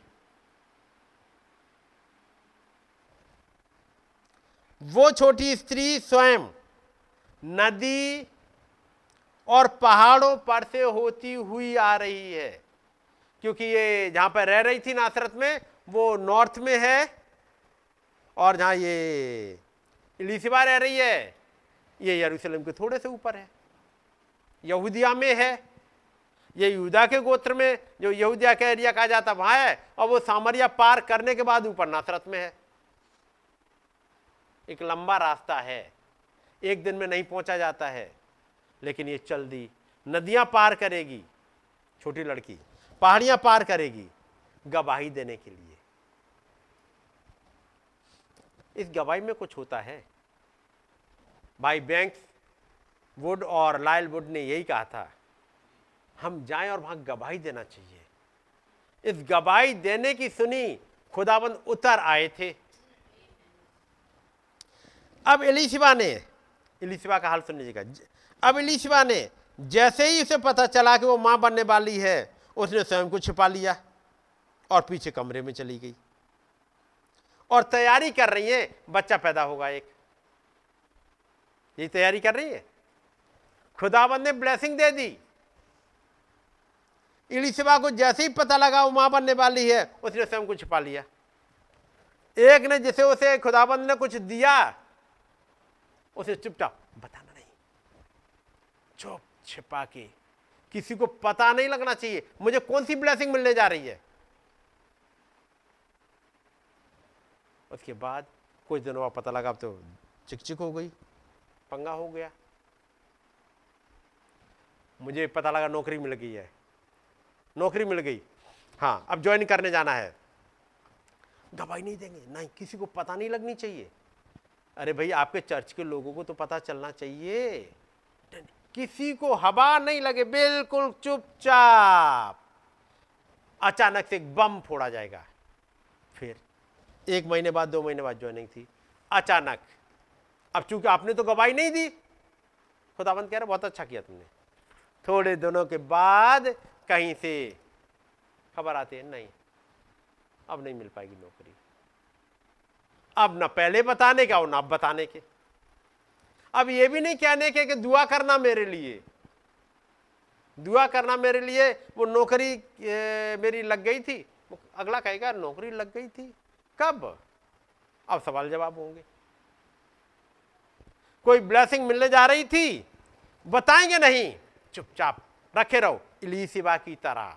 वो छोटी स्त्री स्वयं नदी और पहाड़ों पर से होती हुई आ रही है। क्योंकि ये जहाँ पर रह रही थी नासरत में, वो नॉर्थ में है और जहाँ ये इलिसिबा रह रही है, ये यरूशलेम के थोड़े से ऊपर है। यहूदिया में है, ये यहूदा के गोत्र में, जो यहूदिया का एरिया कहा जाता वहाँ है, और वो सामरिया पार करने के बाद ऊपर नासरत में है। एक लंबा रास्ता है, एक दिन में नहीं पहुँचा जाता है। लेकिन ये चल दी नदियाँ पार करेगी, छोटी लड़की, पहाड़ियाँ पार करेगी गवाही देने के लिए। इस गवाही में कुछ होता है। भाई बैंक वुड और लायल वुड ने यही कहा था, हम जाएँ और वहाँ गवाही देना चाहिए। इस गवाही देने की सुनी खुदाबंद उतर आए थे। अब एलिशिबा ने, एलिशिबा का हाल सुन लीजिएगा अब एलिशिबा ने, जैसे ही उसे पता चला कि वो माँ बनने वाली है, उसने स्वयं को छिपा लिया और पीछे कमरे में चली गई। और तैयारी कर रही है, बच्चा पैदा होगा एक। ये तैयारी कर रही है? खुदाबंद ने ब्लेसिंग दे दी। इलिशिबा को जैसे ही पता लगा वो माँ बनने वाली है, उसने स्वयं को छिपा लिया। एक ने जिसे उसे खुदाबंद ने कुछ दिया, उसे चुपचाप छिपा के। किसी को पता नहीं लगना चाहिए, मुझे कौन सी ब्लेसिंग मिलने जा रही है? उसके बाद कुछ दिनों बाद पता लगा तो चिकचिक हो गई, पंगा हो गया। मुझे पता लगा नौकरी मिल गई है। नौकरी मिल गई। हाँ अब ज्वाइन करने जाना है। दवाई नहीं देंगे। नहीं, किसी को पता नहीं लगनी चाहिए। अरे भाई, आपके चर्च के लोगों को तो पता चलना चाहिए। किसी को हवा नहीं लगे, बिल्कुल चुपचाप। अचानक से एक बम फोड़ा जाएगा। फिर एक महीने बाद, दो महीने बाद ज्वाइनिंग थी। अचानक। अब चूँकि आपने तो गवाही नहीं दी, खुदाबंद कह रहा, बहुत अच्छा किया तुमने। थोड़े दिनों के बाद कहीं से खबर आती है, नहीं, अब नहीं मिल पाएगी नौकरी। अब ना पहले बताने का और ना अब बताने के। अब ये भी नहीं कहने के कि दुआ करना मेरे लिए। दुआ करना मेरे लिए, वो नौकरी मेरी लग गई थी। अगला कहेगा, नौकरी लग गई थी। कब? अब सवाल जवाब होंगे। कोई ब्लेसिंग मिलने जा रही थी? बताएँगे नहीं। चुपचाप रखे रहो इली इलीसिबा की तरह।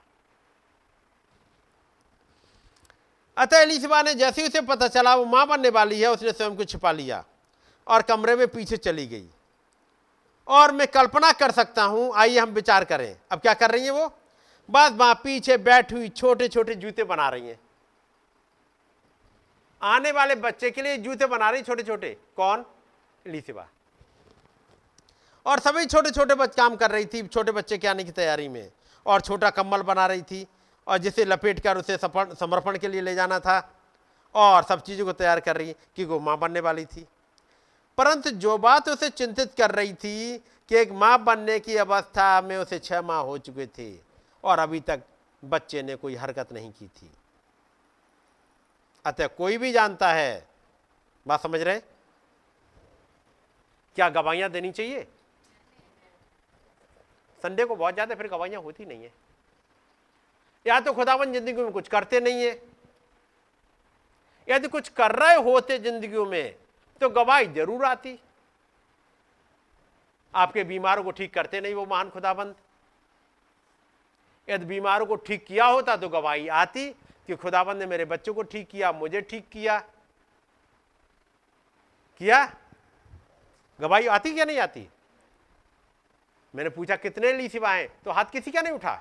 अतः इलीसिबा ने जैसे उसे पता चला, वो माँ बनने वाली है, उसने स्वयं को छिपा लिया। और कमरे में पीछे चली गई। और मैं कल्पना कर सकता हूँ, आइए हम विचार करें। अब क्या कर रही है वो? बस वहाँ पीछे बैठी हुई छोटे छोटे जूते बना रही हैं। आने वाले बच्चे के लिए जूते बना रही छोटे छोटे कौन? इलीसिबा। और सभी छोटे छोटे बच्चे काम कर रही थी, छोटे बच्चे के आने की तैयारी में। और छोटा कम्बल बना रही थी, और जिसे लपेट कर उसे समर्पण के लिए ले जाना था। और सब चीज़ों को तैयार कर रही कि वो माँ बनने वाली थी। परंतु जो बात उसे चिंतित कर रही थी कि एक माँ बनने की अवस्था में उसे छह माह हो चुके थे और अभी तक बच्चे ने कोई हरकत नहीं की थी। अतः कोई भी जानता है, बात समझ रहे क्या गवाहियाँ देनी चाहिए? संडे को बहुत ज़्यादा फिर गवाहियाँ होती नहीं है। या तो खुदावन ज़िंदगी में कुछ करते नहीं है यदि कुछ कर रहे होते ज़िंदगी में तो गवाही ज़रूर आती। आपके बीमारों को ठीक करते नहीं वो महान खुदाबंद। यदि बीमारों को ठीक किया होता तो गवाही आती कि खुदाबंद ने मेरे बच्चों को ठीक किया, मुझे ठीक किया। किया? गवाही आती क्या नहीं आती? मैंने पूछा, कितने ली सिवा हैं? तो हाथ किसी का नहीं उठा।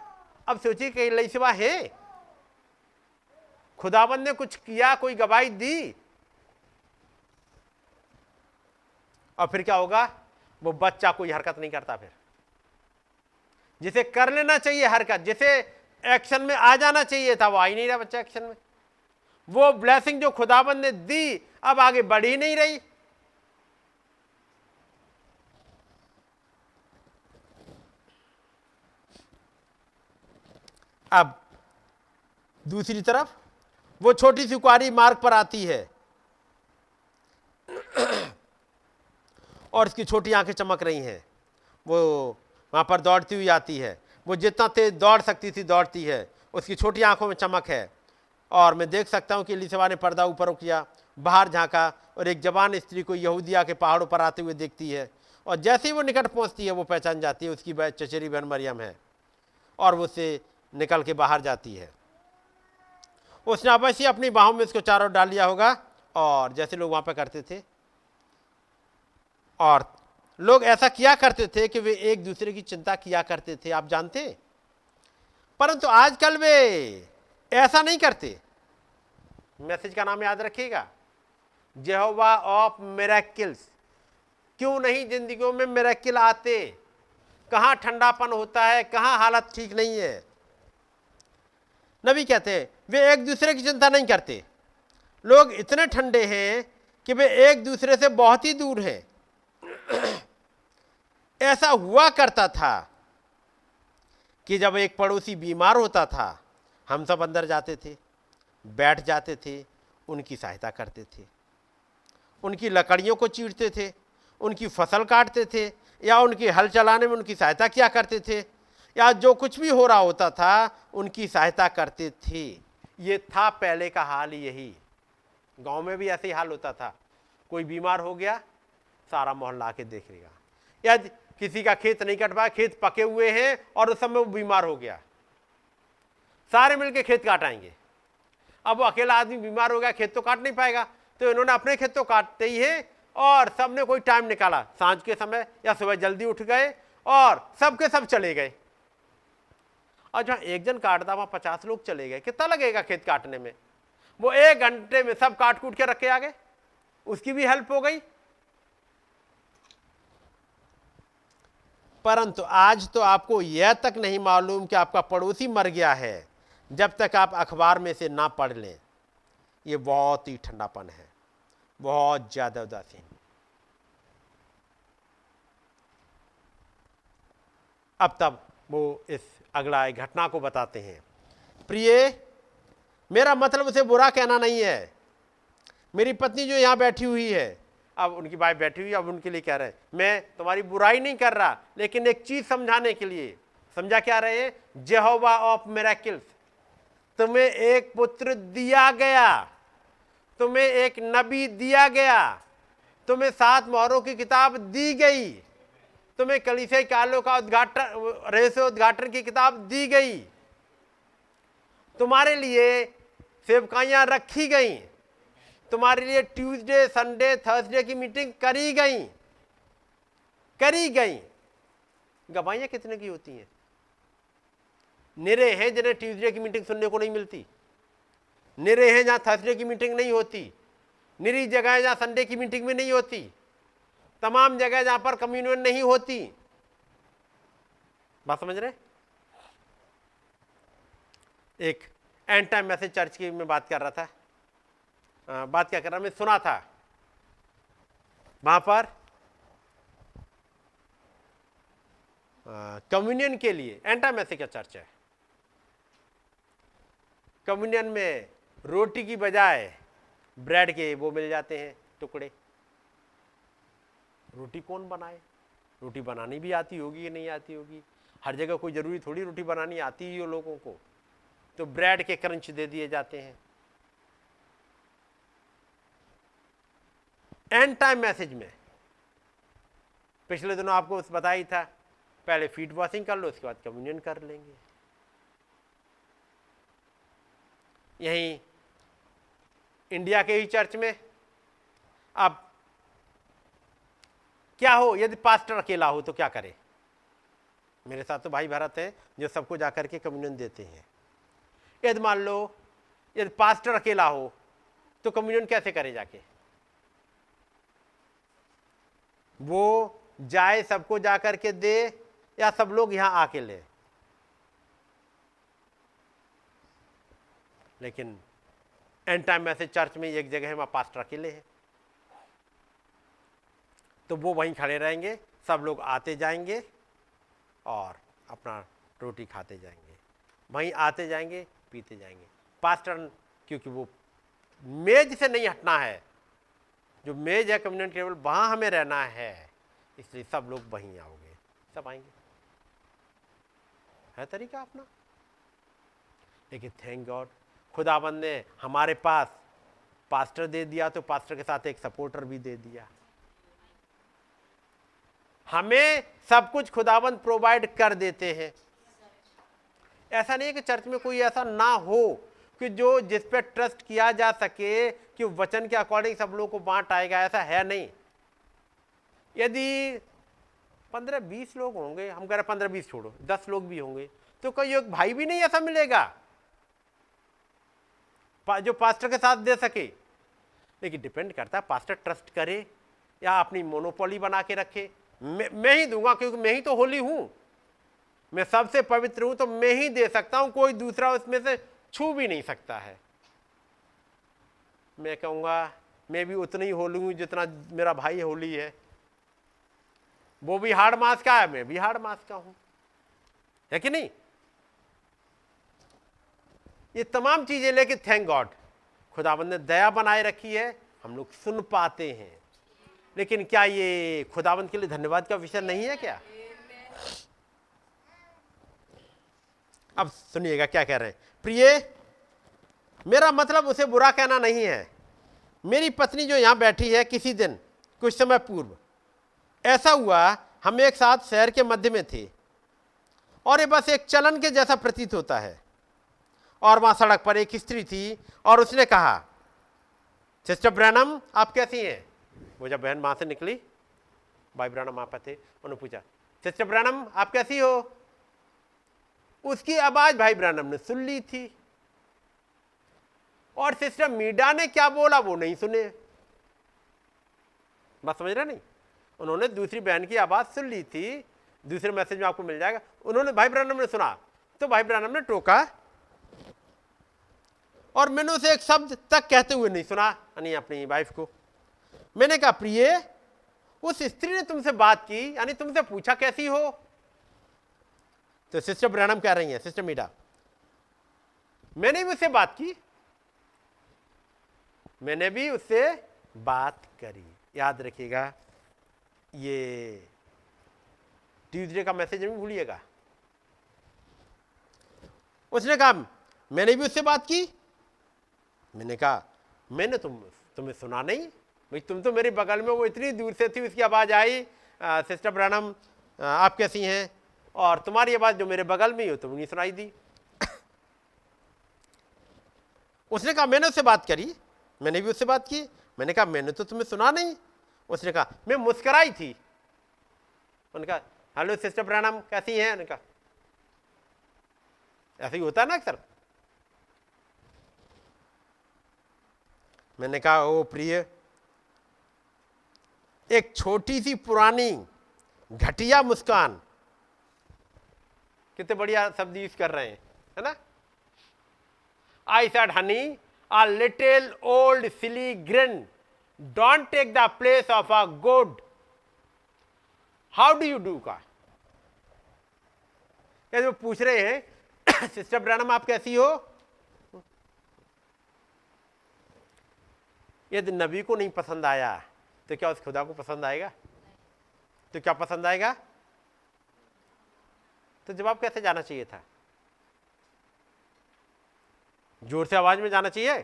अब सोचिए कई लई सिवा है। खुदाबंद ने कुछ किया, कोई गवाही दी और फिर क्या होगा? वो बच्चा कोई हरकत नहीं करता फिर। जिसे कर लेना चाहिए हरकत, जिसे एक्शन में आ जाना चाहिए था, वो आ ही नहीं रहा बच्चा एक्शन में। वो ब्लेसिंग जो खुदाबंद ने दी, अब आगे बढ़ ही नहीं रही। अब दूसरी तरफ़, वो छोटी सी कुआरी मार्ग पर आती है। और इसकी छोटी आँखें चमक रही हैं। वो वहाँ पर दौड़ती हुई आती है। वो जितना तेज दौड़ सकती थी, दौड़ती है। उसकी छोटी आँखों में चमक है। और मैं देख सकता हूँ कि लिसेवा ने पर्दा ऊपर किया, बाहर झांका और एक जवान स्त्री को यहूदिया के पहाड़ों पर आते हुए देखती है। और जैसे ही वो निकट पहुँचती है, वो पहचान जाती है, उसकी चचेरी बहन मरियम है। और वो उससे निकल के बाहर जाती है। उसने अवश्य अपनी बाहों में उसको चारों डाल लिया होगा। और जैसे लोग वहाँ पर करते थे और लोग ऐसा किया करते थे कि वे एक दूसरे की चिंता किया करते थे, आप जानते परंतु आजकल वे ऐसा नहीं करते। मैसेज का नाम याद रखिएगा। Jehovah of miracles. क्यों नहीं जिंदगियों में मेरेकिल आते? कहाँ ठंडापन होता है? कहाँ हालत ठीक नहीं है? नबी कहते हैं, वे एक दूसरे की चिंता नहीं करते। लोग इतने ठंडे हैं कि वे एक दूसरे से बहुत ही दूर हैं। ऐसा हुआ करता था कि जब एक पड़ोसी बीमार होता था, हम सब अंदर जाते थे, बैठ जाते थे, उनकी सहायता करते थे। उनकी लकड़ियों को चीरते थे, उनकी फ़सल काटते थे, या उनकी हल चलाने में उनकी सहायता किया करते थे, या जो कुछ भी हो रहा होता था, उनकी सहायता करते थे। ये था पहले का हाल यही। गाँव में भी ऐसे ही हाल होता था। कोई बीमार हो गया, सारा मोहल्ला के देख लेगा। या किसी का खेत नहीं कट पाया खेत पके हुए हैं और उस समय वो बीमार हो गया। सारे मिलके खेत काटाएँगे अब वो अकेला आदमी बीमार हो गया, खेत तो काट नहीं पाएगा। तो इन्होंने अपने खेत तो काटते ही है और सबने कोई टाइम निकाला। साँझ के समय या सुबह जल्दी उठ गए और सबके सब चले गए। और जहाँ एक जन काटता वहाँ पचास लोग चले गए। कितना लगेगा खेत काटने में? वो एक घंटे में सब काट कूट के रखे आ गए। उसकी भी हेल्प हो गई। परंतु आज तो आपको यह तक नहीं मालूम कि आपका पड़ोसी मर गया है, जब तक आप अखबार में से ना पढ़ लें। यह बहुत ही ठंडापन है, बहुत ज़्यादा उदासीन अब तब वो इस अगला घटना को बताते हैं। प्रिय, मेरा मतलब उसे बुरा कहना नहीं है। मेरी पत्नी जो यहाँ बैठी हुई है अब उनकी वाइफ बैठी हुई, अब उनके लिए कह रहे हैं। मैं तुम्हारी बुराई नहीं कर रहा, लेकिन एक चीज़ समझाने के लिए। समझा क्या रहे? हैं जेहोवा ऑफ़ मेराकिल्स। तुम्हें एक पुत्र दिया गया। तुम्हें एक नबी दिया गया। तुम्हें सात मोहरों की किताब दी गई। तुम्हें कलिसे कालों का उद्घाटन, रहस्य उद्घाटन की किताब दी गई। तुम्हारे लिए सेवकाइयाँ रखी गई। तुम्हारे लिए ट्यूसडे, संडे, थर्सडे की मीटिंग करी गई। करी गई। गवाइयाँ कितने की होती हैं? निरे हैं जिन्हें ट्यूसडे की मीटिंग सुनने को नहीं मिलती। निरे हैं जहाँ थर्सडे की मीटिंग नहीं होती। निरी जगह जहाँ संडे की मीटिंग में नहीं होती। तमाम जगह जहाँ पर कम्युनियन नहीं होती। बात समझ रहे एक एंड टाइम मैसेज चर्च की मैं बात कर रहा था। बात क्या कर रहा मैं सुना था। वहाँ पर कम्युनियन के लिए एंटा मैसेज का चर्च है। कम्युनियन में रोटी की बजाय ब्रेड के वो मिल जाते हैं, टुकड़े। रोटी कौन बनाए? रोटी बनानी भी आती होगी या नहीं आती होगी? हर जगह कोई ज़रूरी थोड़ी रोटी बनानी आती ही हो लोगों को। तो ब्रेड के क्रंच दे दिए जाते हैं। एंड टाइम मैसेज में। पिछले दिनों आपको बताया ही था, पहले फीट वॉशिंग कर लो, उसके बाद कम्युनियन कर लेंगे। यहीं इंडिया के ही चर्च में अब क्या हो, यदि पास्टर अकेला हो तो क्या करे? मेरे साथ तो भाई भारत है, जो सबको जाकर के कम्युनियन देते हैं। यदि मान लो, यदि पास्टर अकेला हो तो कम्युनियन कैसे करे जाके? वो जाए सबको जा करके दे या सब लोग यहाँ आके ले। लेकिन एन टाइम ऐसे चर्च में एक जगह वहाँ वहाँ पास्टर अकेले है। तो वो वहीं खड़े रहेंगे, सब लोग आते जाएँगे और अपना रोटी खाते जाएँगे। वहीं आते जाएँगे, पीते जाएँगे। पास्टर क्योंकि वो मेज से नहीं हटना है जो मेज है कम्युनिटी टेबल वहाँ हमें रहना है। इसलिए सब लोग वहीं आओगे। सब आएँगे। है तरीका अपना। लेकिन थैंक गॉड खुदाबंद ने हमारे पास पास्टर दे दिया तो पास्टर के साथ एक सपोर्टर भी दे दिया। हमें सब कुछ खुदाबंद प्रोवाइड कर देते हैं। ऐसा नहीं है कि चर्च में कोई ऐसा ना हो कि जो जिस पे ट्रस्ट किया जा सके कि वचन के अकॉर्डिंग सब लोगों को बांट आएगा ऐसा है नहीं। यदि पंद्रह बीस लोग होंगे हम कह रहे पंद्रह बीस छोड़ो दस लोग भी होंगे तो कोई एक भाई भी नहीं ऐसा मिलेगा जो पास्टर के साथ दे सके। लेकिन डिपेंड करता है पास्टर ट्रस्ट करे या अपनी मोनोपोली बना के रखे। मैं, मैं ही दूँगा क्योंकि मैं ही तो होली हूँ। मैं सबसे पवित्र हूँ तो मैं ही दे सकता हूँ कोई दूसरा उसमें से छू भी नहीं सकता है। मैं कहूँगा, मैं भी उतनी ही होली हूँ जितना मेरा भाई होली है। वो भी हार्ड मास का है, मैं भी हार्ड मास का हूँ। है कि नहीं? ये तमाम चीज़ें लेके थैंक गॉड खुदाबंद ने दया बनाए रखी है, हम लोग सुन पाते हैं। लेकिन क्या ये खुदाबंद के लिए धन्यवाद का विषय नहीं है क्या? अब सुनिएगा क्या कह रहे हैं। प्रिय मेरा मतलब उसे बुरा कहना नहीं है। मेरी पत्नी जो यहाँ बैठी है किसी दिन, कुछ समय पूर्व, ऐसा हुआ, हम एक साथ शहर के मध्य में थे, और ये बस एक चलन के जैसा प्रतीत होता है। और वहाँ सड़क पर एक स्त्री थी, और उसने कहा, सिस्टर ब्रैनम, आप कैसी हैं? वो जब बहन वहाँ से निकली, भाई ब्रैनम आप थे, उन्होंने पूछा, सिस्टर ब्रैनम, आप कैसी हो? उसकी आवाज़ भाई ब्रैनम ने सुन ली थी। और सिस्टर मीडा ने क्या बोला वो नहीं सुने। बात समझ रहे नहीं? उन्होंने दूसरी बहन की आवाज़ सुन ली थी, दूसरे मैसेज में आपको मिल जाएगा। उन्होंने भाई ब्रैनम ने सुना तो भाई ब्रैनम ने टोका। और मैंने उसे एक शब्द तक कहते हुए नहीं सुना, यानी अपनी वाइफ को। मैंने कहा, प्रिय, उस स्त्री ने तुमसे बात की, यानी तुमसे पूछा कैसी हो? तो सिस्टर ब्रैनम कह रही है, सिस्टर मीडा, मैंने भी उससे बात की मैंने भी उससे बात करी। याद रखिएगा, ये ट्यूजडे का मैसेज नहीं भूलिएगा। उसने कहा, मैंने भी उससे बात की? मैंने कहा, मैंने तुम, तुम्हें सुना नहीं। भाई, तुम तो मेरे बगल में वो इतनी दूर से थी, उसकी आवाज़ आई सिस्टर ब्रानम आप कैसी हैं? और तुम्हारी आवाज़ जो मेरे बगल में ही हो, तुम नहीं सुनाई दी। उसने कहा, मैंने उससे बात करी। मैंने भी उससे बात की। मैंने कहा, मैंने तो तुम्हें सुना नहीं। उसने कहा, मैं मुस्कराई थी। उन्होंने कहा, हेलो सिस्टर प्रणाम, कैसी हैं? उन्होंने कहा, ऐसा ही होता है ना अक्सर? मैंने कहा, ओ प्रिय, एक छोटी सी पुरानी घटिया मुस्कान, कितने बढ़िया शब्द यूज़ कर रहे हैं, है ना? I said honey a little old silly grin don't take the place of a good how do you do का ये जो पूछ रहे हैं सिस्टर ब्रानम आप कैसी हो? यदि नबी को नहीं पसंद आया। तो क्या उस खुदा को पसंद आएगा? तो क्या पसंद आएगा? तो जवाब कैसे जाना चाहिए था? ज़ोर से आवाज़ में जाना चाहिए।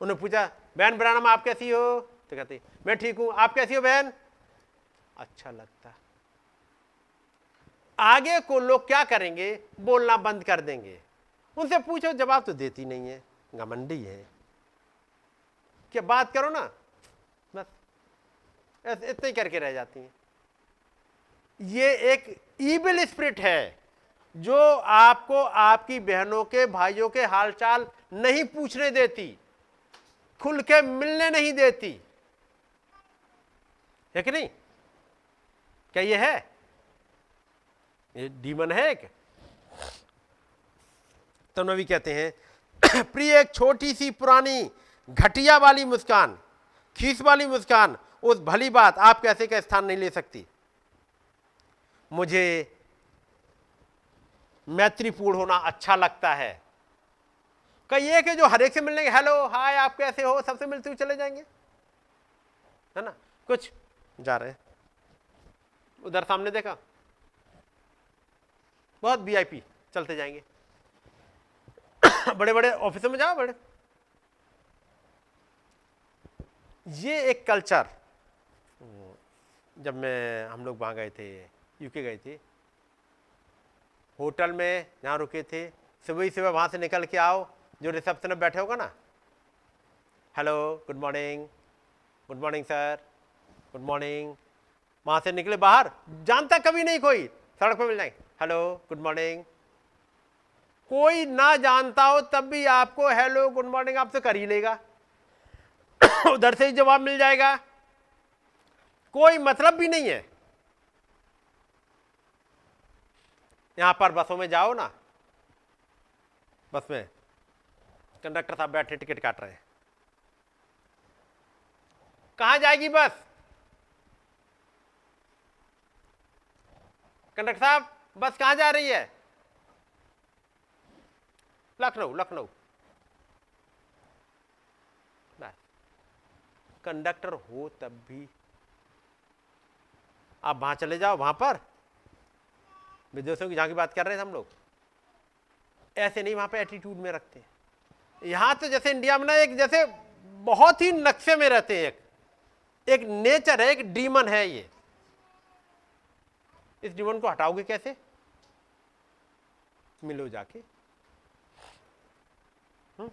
उन्होंने पूछा, बहन ब्रानम आप कैसी हो? तो कहती, मैं ठीक हूँ। आप कैसी हो बहन? अच्छा लगता। आगे को लोग क्या करेंगे? बोलना बंद कर देंगे। उनसे पूछो, जवाब तो देती नहीं है। घमंडी है। क्या बात करो ना, बस। इतने करके रह जाती हैं। ये एक ईबिल स्प्रिट है। जो आपको आपकी बहनों के, भाइयों के हालचाल नहीं पूछने देती, खुल के मिलने नहीं देती। है कि नहीं? क्या ये है? ये डीमन है एक? तो नबी कहते हैं, प्रिय एक छोटी सी पुरानी घटिया वाली मुस्कान, खीस वाली मुस्कान, उस भली बात आप कैसे का स्थान नहीं ले सकती? मुझे मैत्रीपूर्ण होना अच्छा लगता है। कई एक है जो हर एक से मिलने, हेलो, हाय, आप कैसे हो? सबसे मिलते हुए चले जाएँगे। है ना? कुछ जा रहे उधर सामने देखा। बहुत वीआईपी चलते जाएँगे। बड़े बड़े ऑफिसों में जाओ, बड़े। ये एक कल्चर। जब मैं, हम लोग वहाँ गए थे यूके गए थे होटल में जहाँ रुके थे। सुबह ही सुबह वहाँ से निकल के आओ, जो रिसेप्शन में बैठे होगा ना। Hello, good morning. Good morning, sir. Good morning. वहाँ से निकले बाहर, जानता कभी नहीं कोई। सड़क पर मिल जाएँगे। Hello, good morning. कोई ना जानता हो, तब भी आपको हेलो, गुड मॉर्निंग आपसे कर ही लेगा। उधर से ही जवाब मिल जाएगा। कोई मतलब भी नहीं है। यहाँ पर बसों में जाओ ना। बस में। कंडक्टर साहब बैठे, टिकट काट रहे हैं। कहाँ जाएगी बस? कंडक्टर साहब, बस कहाँ जा रही है? लखनऊ लखनऊ। कंडक्टर हो तब भी। आप वहाँ चले जाओ, वहाँ पर। विदेशों की जहाँ की बात कर रहे थे हम लोग। ऐसे नहीं, वहाँ पे एटीट्यूड में रखते यहाँ तो जैसे इंडिया में ना एक जैसे बहुत ही नक्शे में रहते हैं एक। एक नेचर है, एक डीमन है ये। इस डीमन को हटाओगे कैसे? मिलो जाके। हम्म?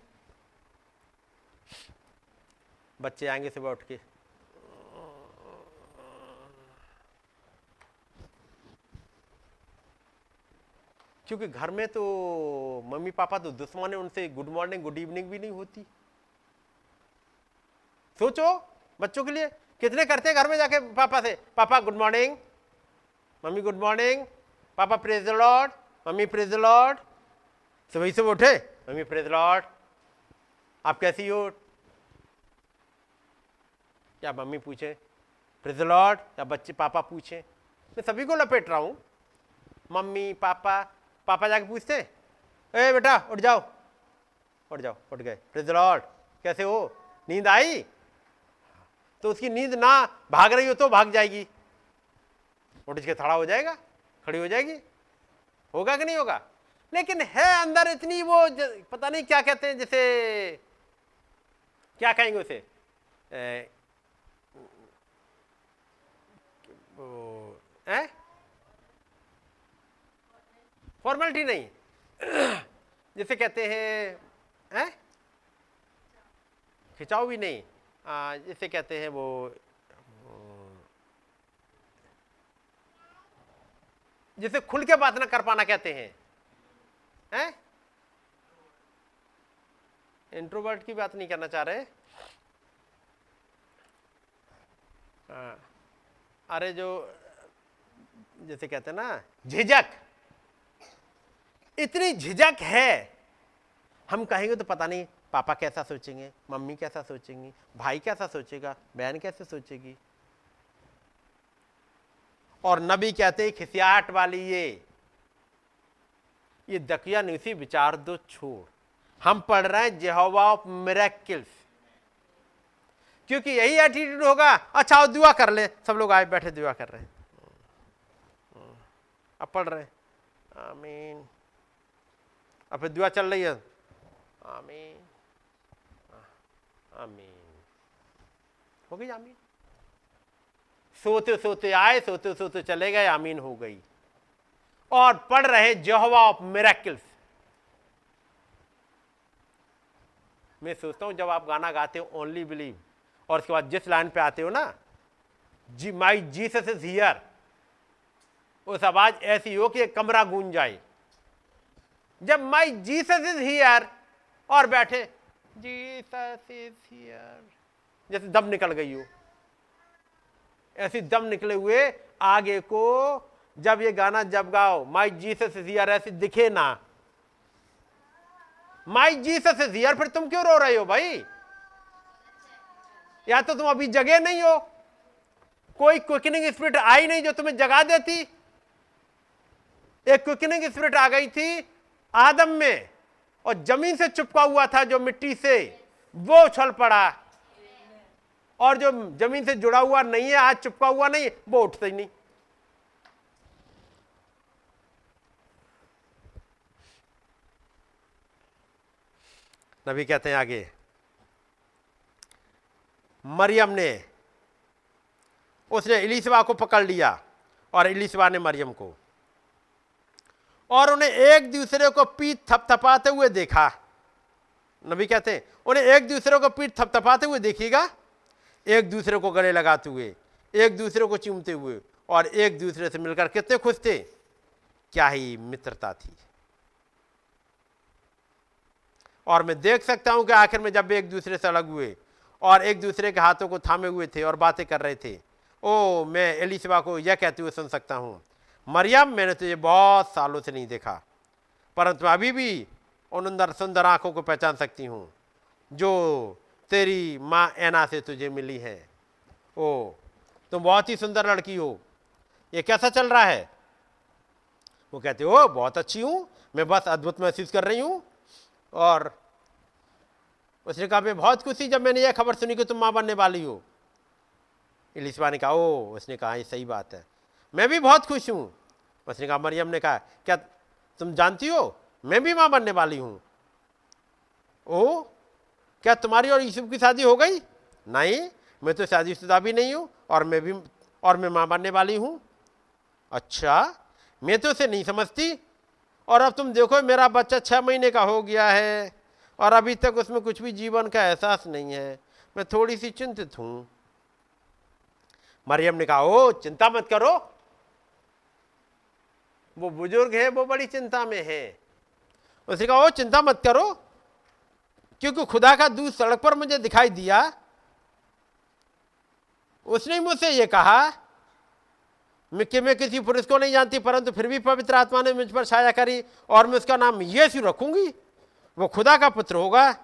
बच्चे आएँगे सुबह उठ के। क्योंकि घर में तो मम्मी पापा तो दुश्मन है, उनसे गुड मॉर्निंग गुड इवनिंग भी नहीं होती। सोचो बच्चों के लिए, कितने करते हैं घर में जाके पापा से, पापा गुड मॉर्निंग मम्मी गुड मॉर्निंग पापा प्रेज लॉर्ड मम्मी प्रेज लॉर्ड सुबह से उठे, मम्मी प्रेज लॉर्ड आप कैसी हो? या मम्मी पूछे प्रेज लॉर्ड या बच्चे, पापा पूछे। मैं सभी को लपेट रहा हूँ। मम्मी, पापा पापा जाके पूछते ए बेटा उठ जाओ। उठ जाओ उठ गए। प्रेज लॉर्ड कैसे हो? नींद आई? तो उसकी नींद ना भाग रही हो तो भाग जाएगी। उठ के खड़ा हो जाएगा खड़ी हो जाएगी। होगा कि नहीं होगा? लेकिन है अंदर इतनी वो पता नहीं क्या कहते हैं जैसे क्या कहेंगे उसे? ए, है? फॉर्मेलिटी नहीं। जिसे कहते हैं हैं? खिंचाव भी नहीं। आ, जिसे कहते हैं वो जिसे खुल के बात ना कर पाना कहते हैं। हैं? इंट्रोवर्ट की बात नहीं करना चाह रहे। अरे जो जैसे कहते हैं ना झिझक। इतनी झिझक है। हम कहेंगे तो पता नहीं, पापा कैसा सोचेंगे, मम्मी कैसा सोचेंगी, भाई कैसा सोचेगा, बहन कैसे सोचेगी। और नबी कहते हैं खिसियाहट वाली ये ये दकिया न्यूसी विचार दो छोड़। हम पढ़ रहे हैं जेहोवा ऑफ़ मिरेकिल्स क्योंकि यही एटीट्यूड होगा अच्छा दुआ कर ले। सब लोग आए बैठे, दुआ कर रहे हैं। अब पढ़ रहे हैं। आमीन। अब दुआ चल रही है। आमीन। आमीन। हो गई आमीन? सोते सोते आए, सोते सोते चले गए, आमीन हो गई। और पढ़ रहे जहवा ऑफ़ मेरेकिल्स मैं सोचता हूँ जब आप गाना गाते हो ओनली बिलीव और उसके बाद जिस लाइन पे आते हो ना, जी माई जीसस इज़ हियर उस आवाज़ ऐसी हो कि एक कमरा गूंज जाए। जब माई जीसस इज़ हियर और बैठे। Jesus is here. जैसे दम निकल गई हो। ऐसी दम निकले हुए आगे को जब ये गाना जब गाओ माई जीसस इज़ हियर ऐसे दिखे ना। माई जीसस इज़ हियर फिर तुम क्यों रो रहे हो भाई? या तो तुम अभी जगे नहीं हो। कोई क्विकनिंग स्पिरिट आई नहीं जो तुम्हें जगा देती। एक क्विकनिंग स्पिरिट आ गई थी आदम में और ज़मीन से चुपका हुआ था जो मिट्टी से, वो उछल पड़ा। और जो ज़मीन से जुड़ा हुआ नहीं है, आज चुपका हुआ नहीं वो उठता ही नहीं। नबी कहते हैं आगे, मरियम ने, उसने इलिसबा को पकड़ लिया और इलिसबा ने मरियम को। और उन्हें एक दूसरे को पीठ थपथपाते हुए देखा। नबी कहते हैं, उन्हें एक दूसरे को पीठ थपथपाते हुए देखिएगा। एक दूसरे को गले लगाते हुए, एक दूसरे को चूमते हुए और एक दूसरे से मिलकर कितने खुश थे। क्या ही मित्रता थी। और मैं देख सकता हूँ कि आखिर में जब एक दूसरे से अलग हुए और एक दूसरे के हाथों को थामे हुए थे और बातें कर रहे थे, ओ, मैं एलिसबा को यह कहते हुए सुन सकता हूँ मरियम, मैंने तुझे बहुत सालों से नहीं देखा, परंतु अभी भी उन सुंदर आँखों को पहचान सकती हूँ, जो तेरी माँ ऐना से तुझे मिली है। ओ, तुम बहुत ही सुंदर लड़की हो। ये कैसा चल रहा है? वो कहते हो बहुत अच्छी हूँ, मैं बस अद्भुत महसूस कर रही हूँ। और उसने कहा, मैं बहुत खुशी जब मैंने यह खबर सुनी कि तुम माँ बनने वाली हो। इलिसबा ने कहा, ओ, उसने कहा, ये सही बात है। मैं भी बहुत खुश हूँ। उसने कहा मरियम ने कहा, क्या तुम जानती हो? मैं भी माँ बनने वाली हूँ। ओ, क्या तुम्हारी और यूसुफ की शादी हो गई? नहीं, मैं तो शादीशुदा भी नहीं हूँ और मैं भी, और मैं माँ बनने वाली हूँ। अच्छा मैं तो उसे नहीं समझती। और अब तुम देखो, मेरा बच्चा छह महीने का हो गया है और अभी तक उसमें कुछ भी जीवन का एहसास नहीं है। मैं थोड़ी सी चिंतित हूँ। मरियम ने कहा, ओ, चिंता मत करो। वो बुज़ुर्ग है, वो बड़ी चिंता में है। उसने कहा ओ, चिंता मत करो, क्योंकि खुदा का दूध सड़क पर मुझे दिखाई दिया। उसने मुझसे ये कहा कि मैं किसी पुरुष को नहीं जानती, परंतु फिर भी पवित्र आत्मा ने मुझ पर छाया करी और मैं उसका नाम यीशु रखूँगी। वो खुदा का पुत्र होगा।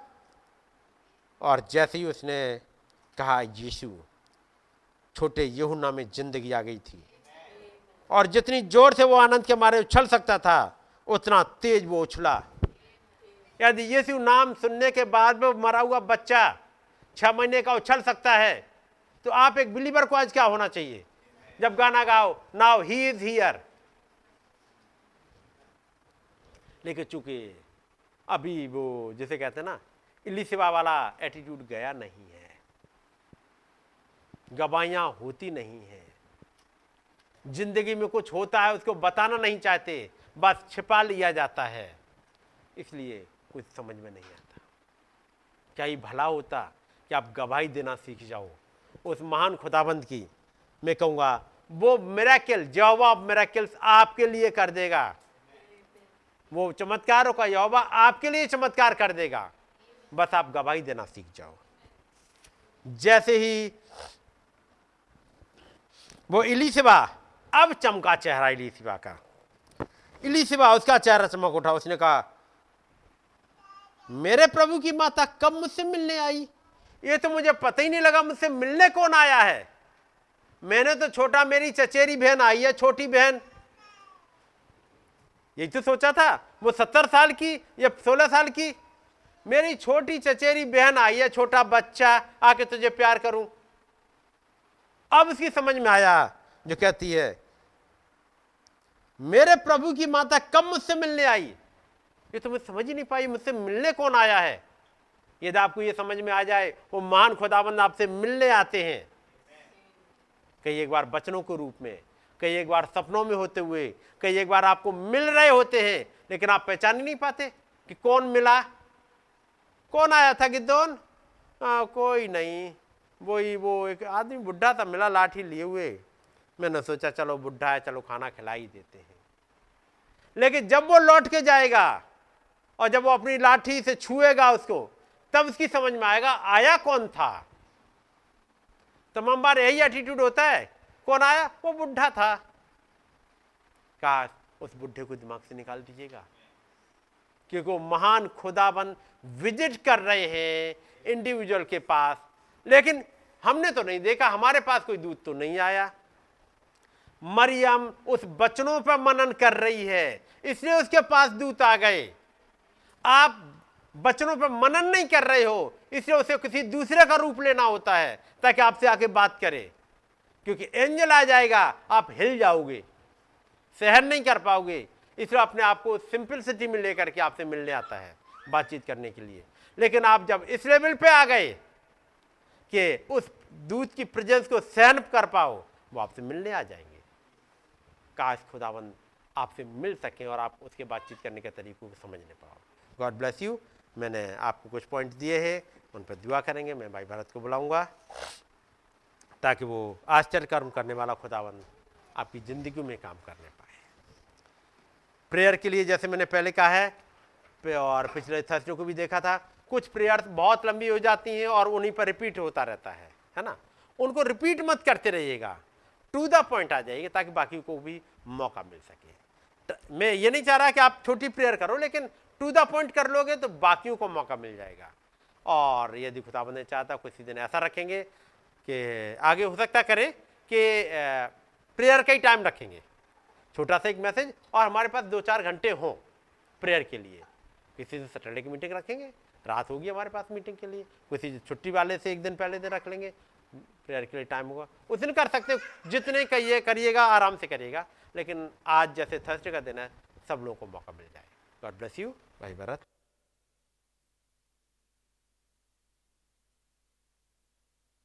और जैसे ही उसने कहा, यीशु, छोटे यहुना में ज़िंदगी आ गई थी। और जितनी ज़ोर से वो आनंद के मारे उछल सकता था, उतना तेज वो उछला। यदि यीशु नाम सुनने के बाद में मरा हुआ बच्चा छह महीने का उछल सकता है तो आप एक बिलीवर को आज क्या होना चाहिए? जब गाना गाओ नाउ ही इज़ हियर लेकिन चूँकि, अभी वो, जैसे कहते हैं ना इली सेवा वाला एटीट्यूड गया नहीं है। गवाइयाँ होती नहीं है। ज़िंदगी में कुछ होता है, उसको बताना नहीं चाहते, बस छिपा लिया जाता है। इसलिए कुछ समझ में नहीं आता। क्या ये भला होता कि आप गवाही देना सीख जाओ? उस महान खुदाबंद की मैं कहूँगा, वो मेराकिल जवाब मेराकिल्स आपके लिए कर देगा। वो चमत्कारों का यहोवा आपके लिए चमत्कार कर देगा। बस आप गवाही देना सीख जाओ। जैसे ही वो इलीसिबा अब चमका चेहरा इलीसिबा का। इलीसिबा उसका चेहरा चमक उठा, उसने कहा, मेरे प्रभु की माता कब मुझसे मिलने आई? ये तो मुझे पता ही नहीं लगा, मुझसे मिलने कौन आया है? मैंने तो छोटा, मेरी चचेरी बहन आई है, छोटी बहन। यही तो सोचा था, वो सत्तर साल की, या सोलह साल की। मेरी छोटी चचेरी बहन आई है, छोटा बच्चा, आके तुझे प्यार करूँ। अब उसकी समझ में आया जो कहती है, मेरे प्रभु की माता कब मुझसे मिलने आई? ये तो मैं समझ ही नहीं पाई, मुझसे मिलने कौन आया है? यदि आपको ये समझ में आ जाए, वो महान खुदाबंद आपसे मिलने आते हैं। कई एक बार बचनों के रूप में, कई एक बार सपनों में होते हुए, कई एक बार आपको मिल रहे होते हैं, लेकिन आप पहचान ही नहीं पाते कि कौन मिला। कौन आया था गिद्धौन कोई नहीं, वही वो एक आदमी बुढ़ा था मिला, लाठी लिए हुए। मैंने सोचा, चलो बुढ़ा है, चलो खाना खिला ही देते हैं। लेकिन जब वो लौट के जाएगा और जब वो अपनी लाठी से छुएगा उसको, तब उसकी समझ में आएगा, आया कौन था? तमाम बार यही एटीट्यूड होता है। कौन आया? वो बुढ़ा था। कहा, उस बुढ़े को दिमाग से निकाल दीजिएगा। क्योंकि वो महान खुदाबंद विज़िट कर रहे हैं इंडिविजुअल के पास। लेकिन हमने तो नहीं देखा, हमारे पास कोई दूध तो नहीं आया। मरियम उस बचनों पर मनन कर रही है। इसलिए उसके पास दूत आ गए। आप बचनों पर मनन नहीं कर रहे हो, इसलिए उसे किसी दूसरे का रूप लेना होता है, ताकि आपसे आके बात करे। क्योंकि एंजल आ जाएगा, आप हिल जाओगे सहन नहीं कर पाओगे। इसलिए अपने आप को सिंपलिसिटी में लेकर के आपसे मिलने आता है, बातचीत करने के लिए। लेकिन आप जब इस लेवल पे आ गए कि उस दूध की प्रेजेंस को सहन कर पाओ, वो आपसे मिलने आ जाएँगे। काश खुदाबंद आपसे मिल सकें और आप उसके बातचीत करने के तरीकों को समझने पाओ। गॉड ब्लेस यू मैंने आपको कुछ पॉइंट दिए हैं, उन पर दुआ करेंगे। मैं भाई भारत को बुलाऊँगा ताकि वो आश्चर्य कर्म करने वाला खुदाबंद आपकी ज़िंदगी में काम करने पाए। प्रेयर के लिए जैसे मैंने पहले कहा है और पिछले थर्सडे को भी देखा था, कुछ प्रेयर बहुत लंबी हो जाती हैं और उन्हीं पर रिपीट होता रहता है है ना? उनको रिपीट मत करते रहिएगा। टू द पॉइंट आ जाइए ताकि बाकी को भी मौका मिल सके। ट- मैं ये नहीं चाह रहा कि आप छोटी प्रेयर करो, लेकिन टू द पॉइंट कर लोगे तो बाकियों को मौका मिल जाएगा। और यदि खुदाबंद ने चाहता किसी दिन ऐसा रखेंगे कि आगे हो सकता करें कि प्रेयर का ही टाइम रखेंगे। छोटा सा एक मैसेज और हमारे पास दो चार घंटे हों प्रेयर के लिए। किसी दिन सैटरडे की मीटिंग रखेंगे, रात होगी हमारे पास मीटिंग के लिए। किसी छुट्टी वाले से एक दिन पहले दिन रख लेंगे। प्रेयर के लिए टाइम होगा। उस दिन कर सकते हो। जितने कहिए, करिएगा, आराम से करिएगा। लेकिन आज जैसे थर्सडे का दिन है, सब लोगों को मौका मिल जाएगा। गॉड ब्लेस यू भाई भरत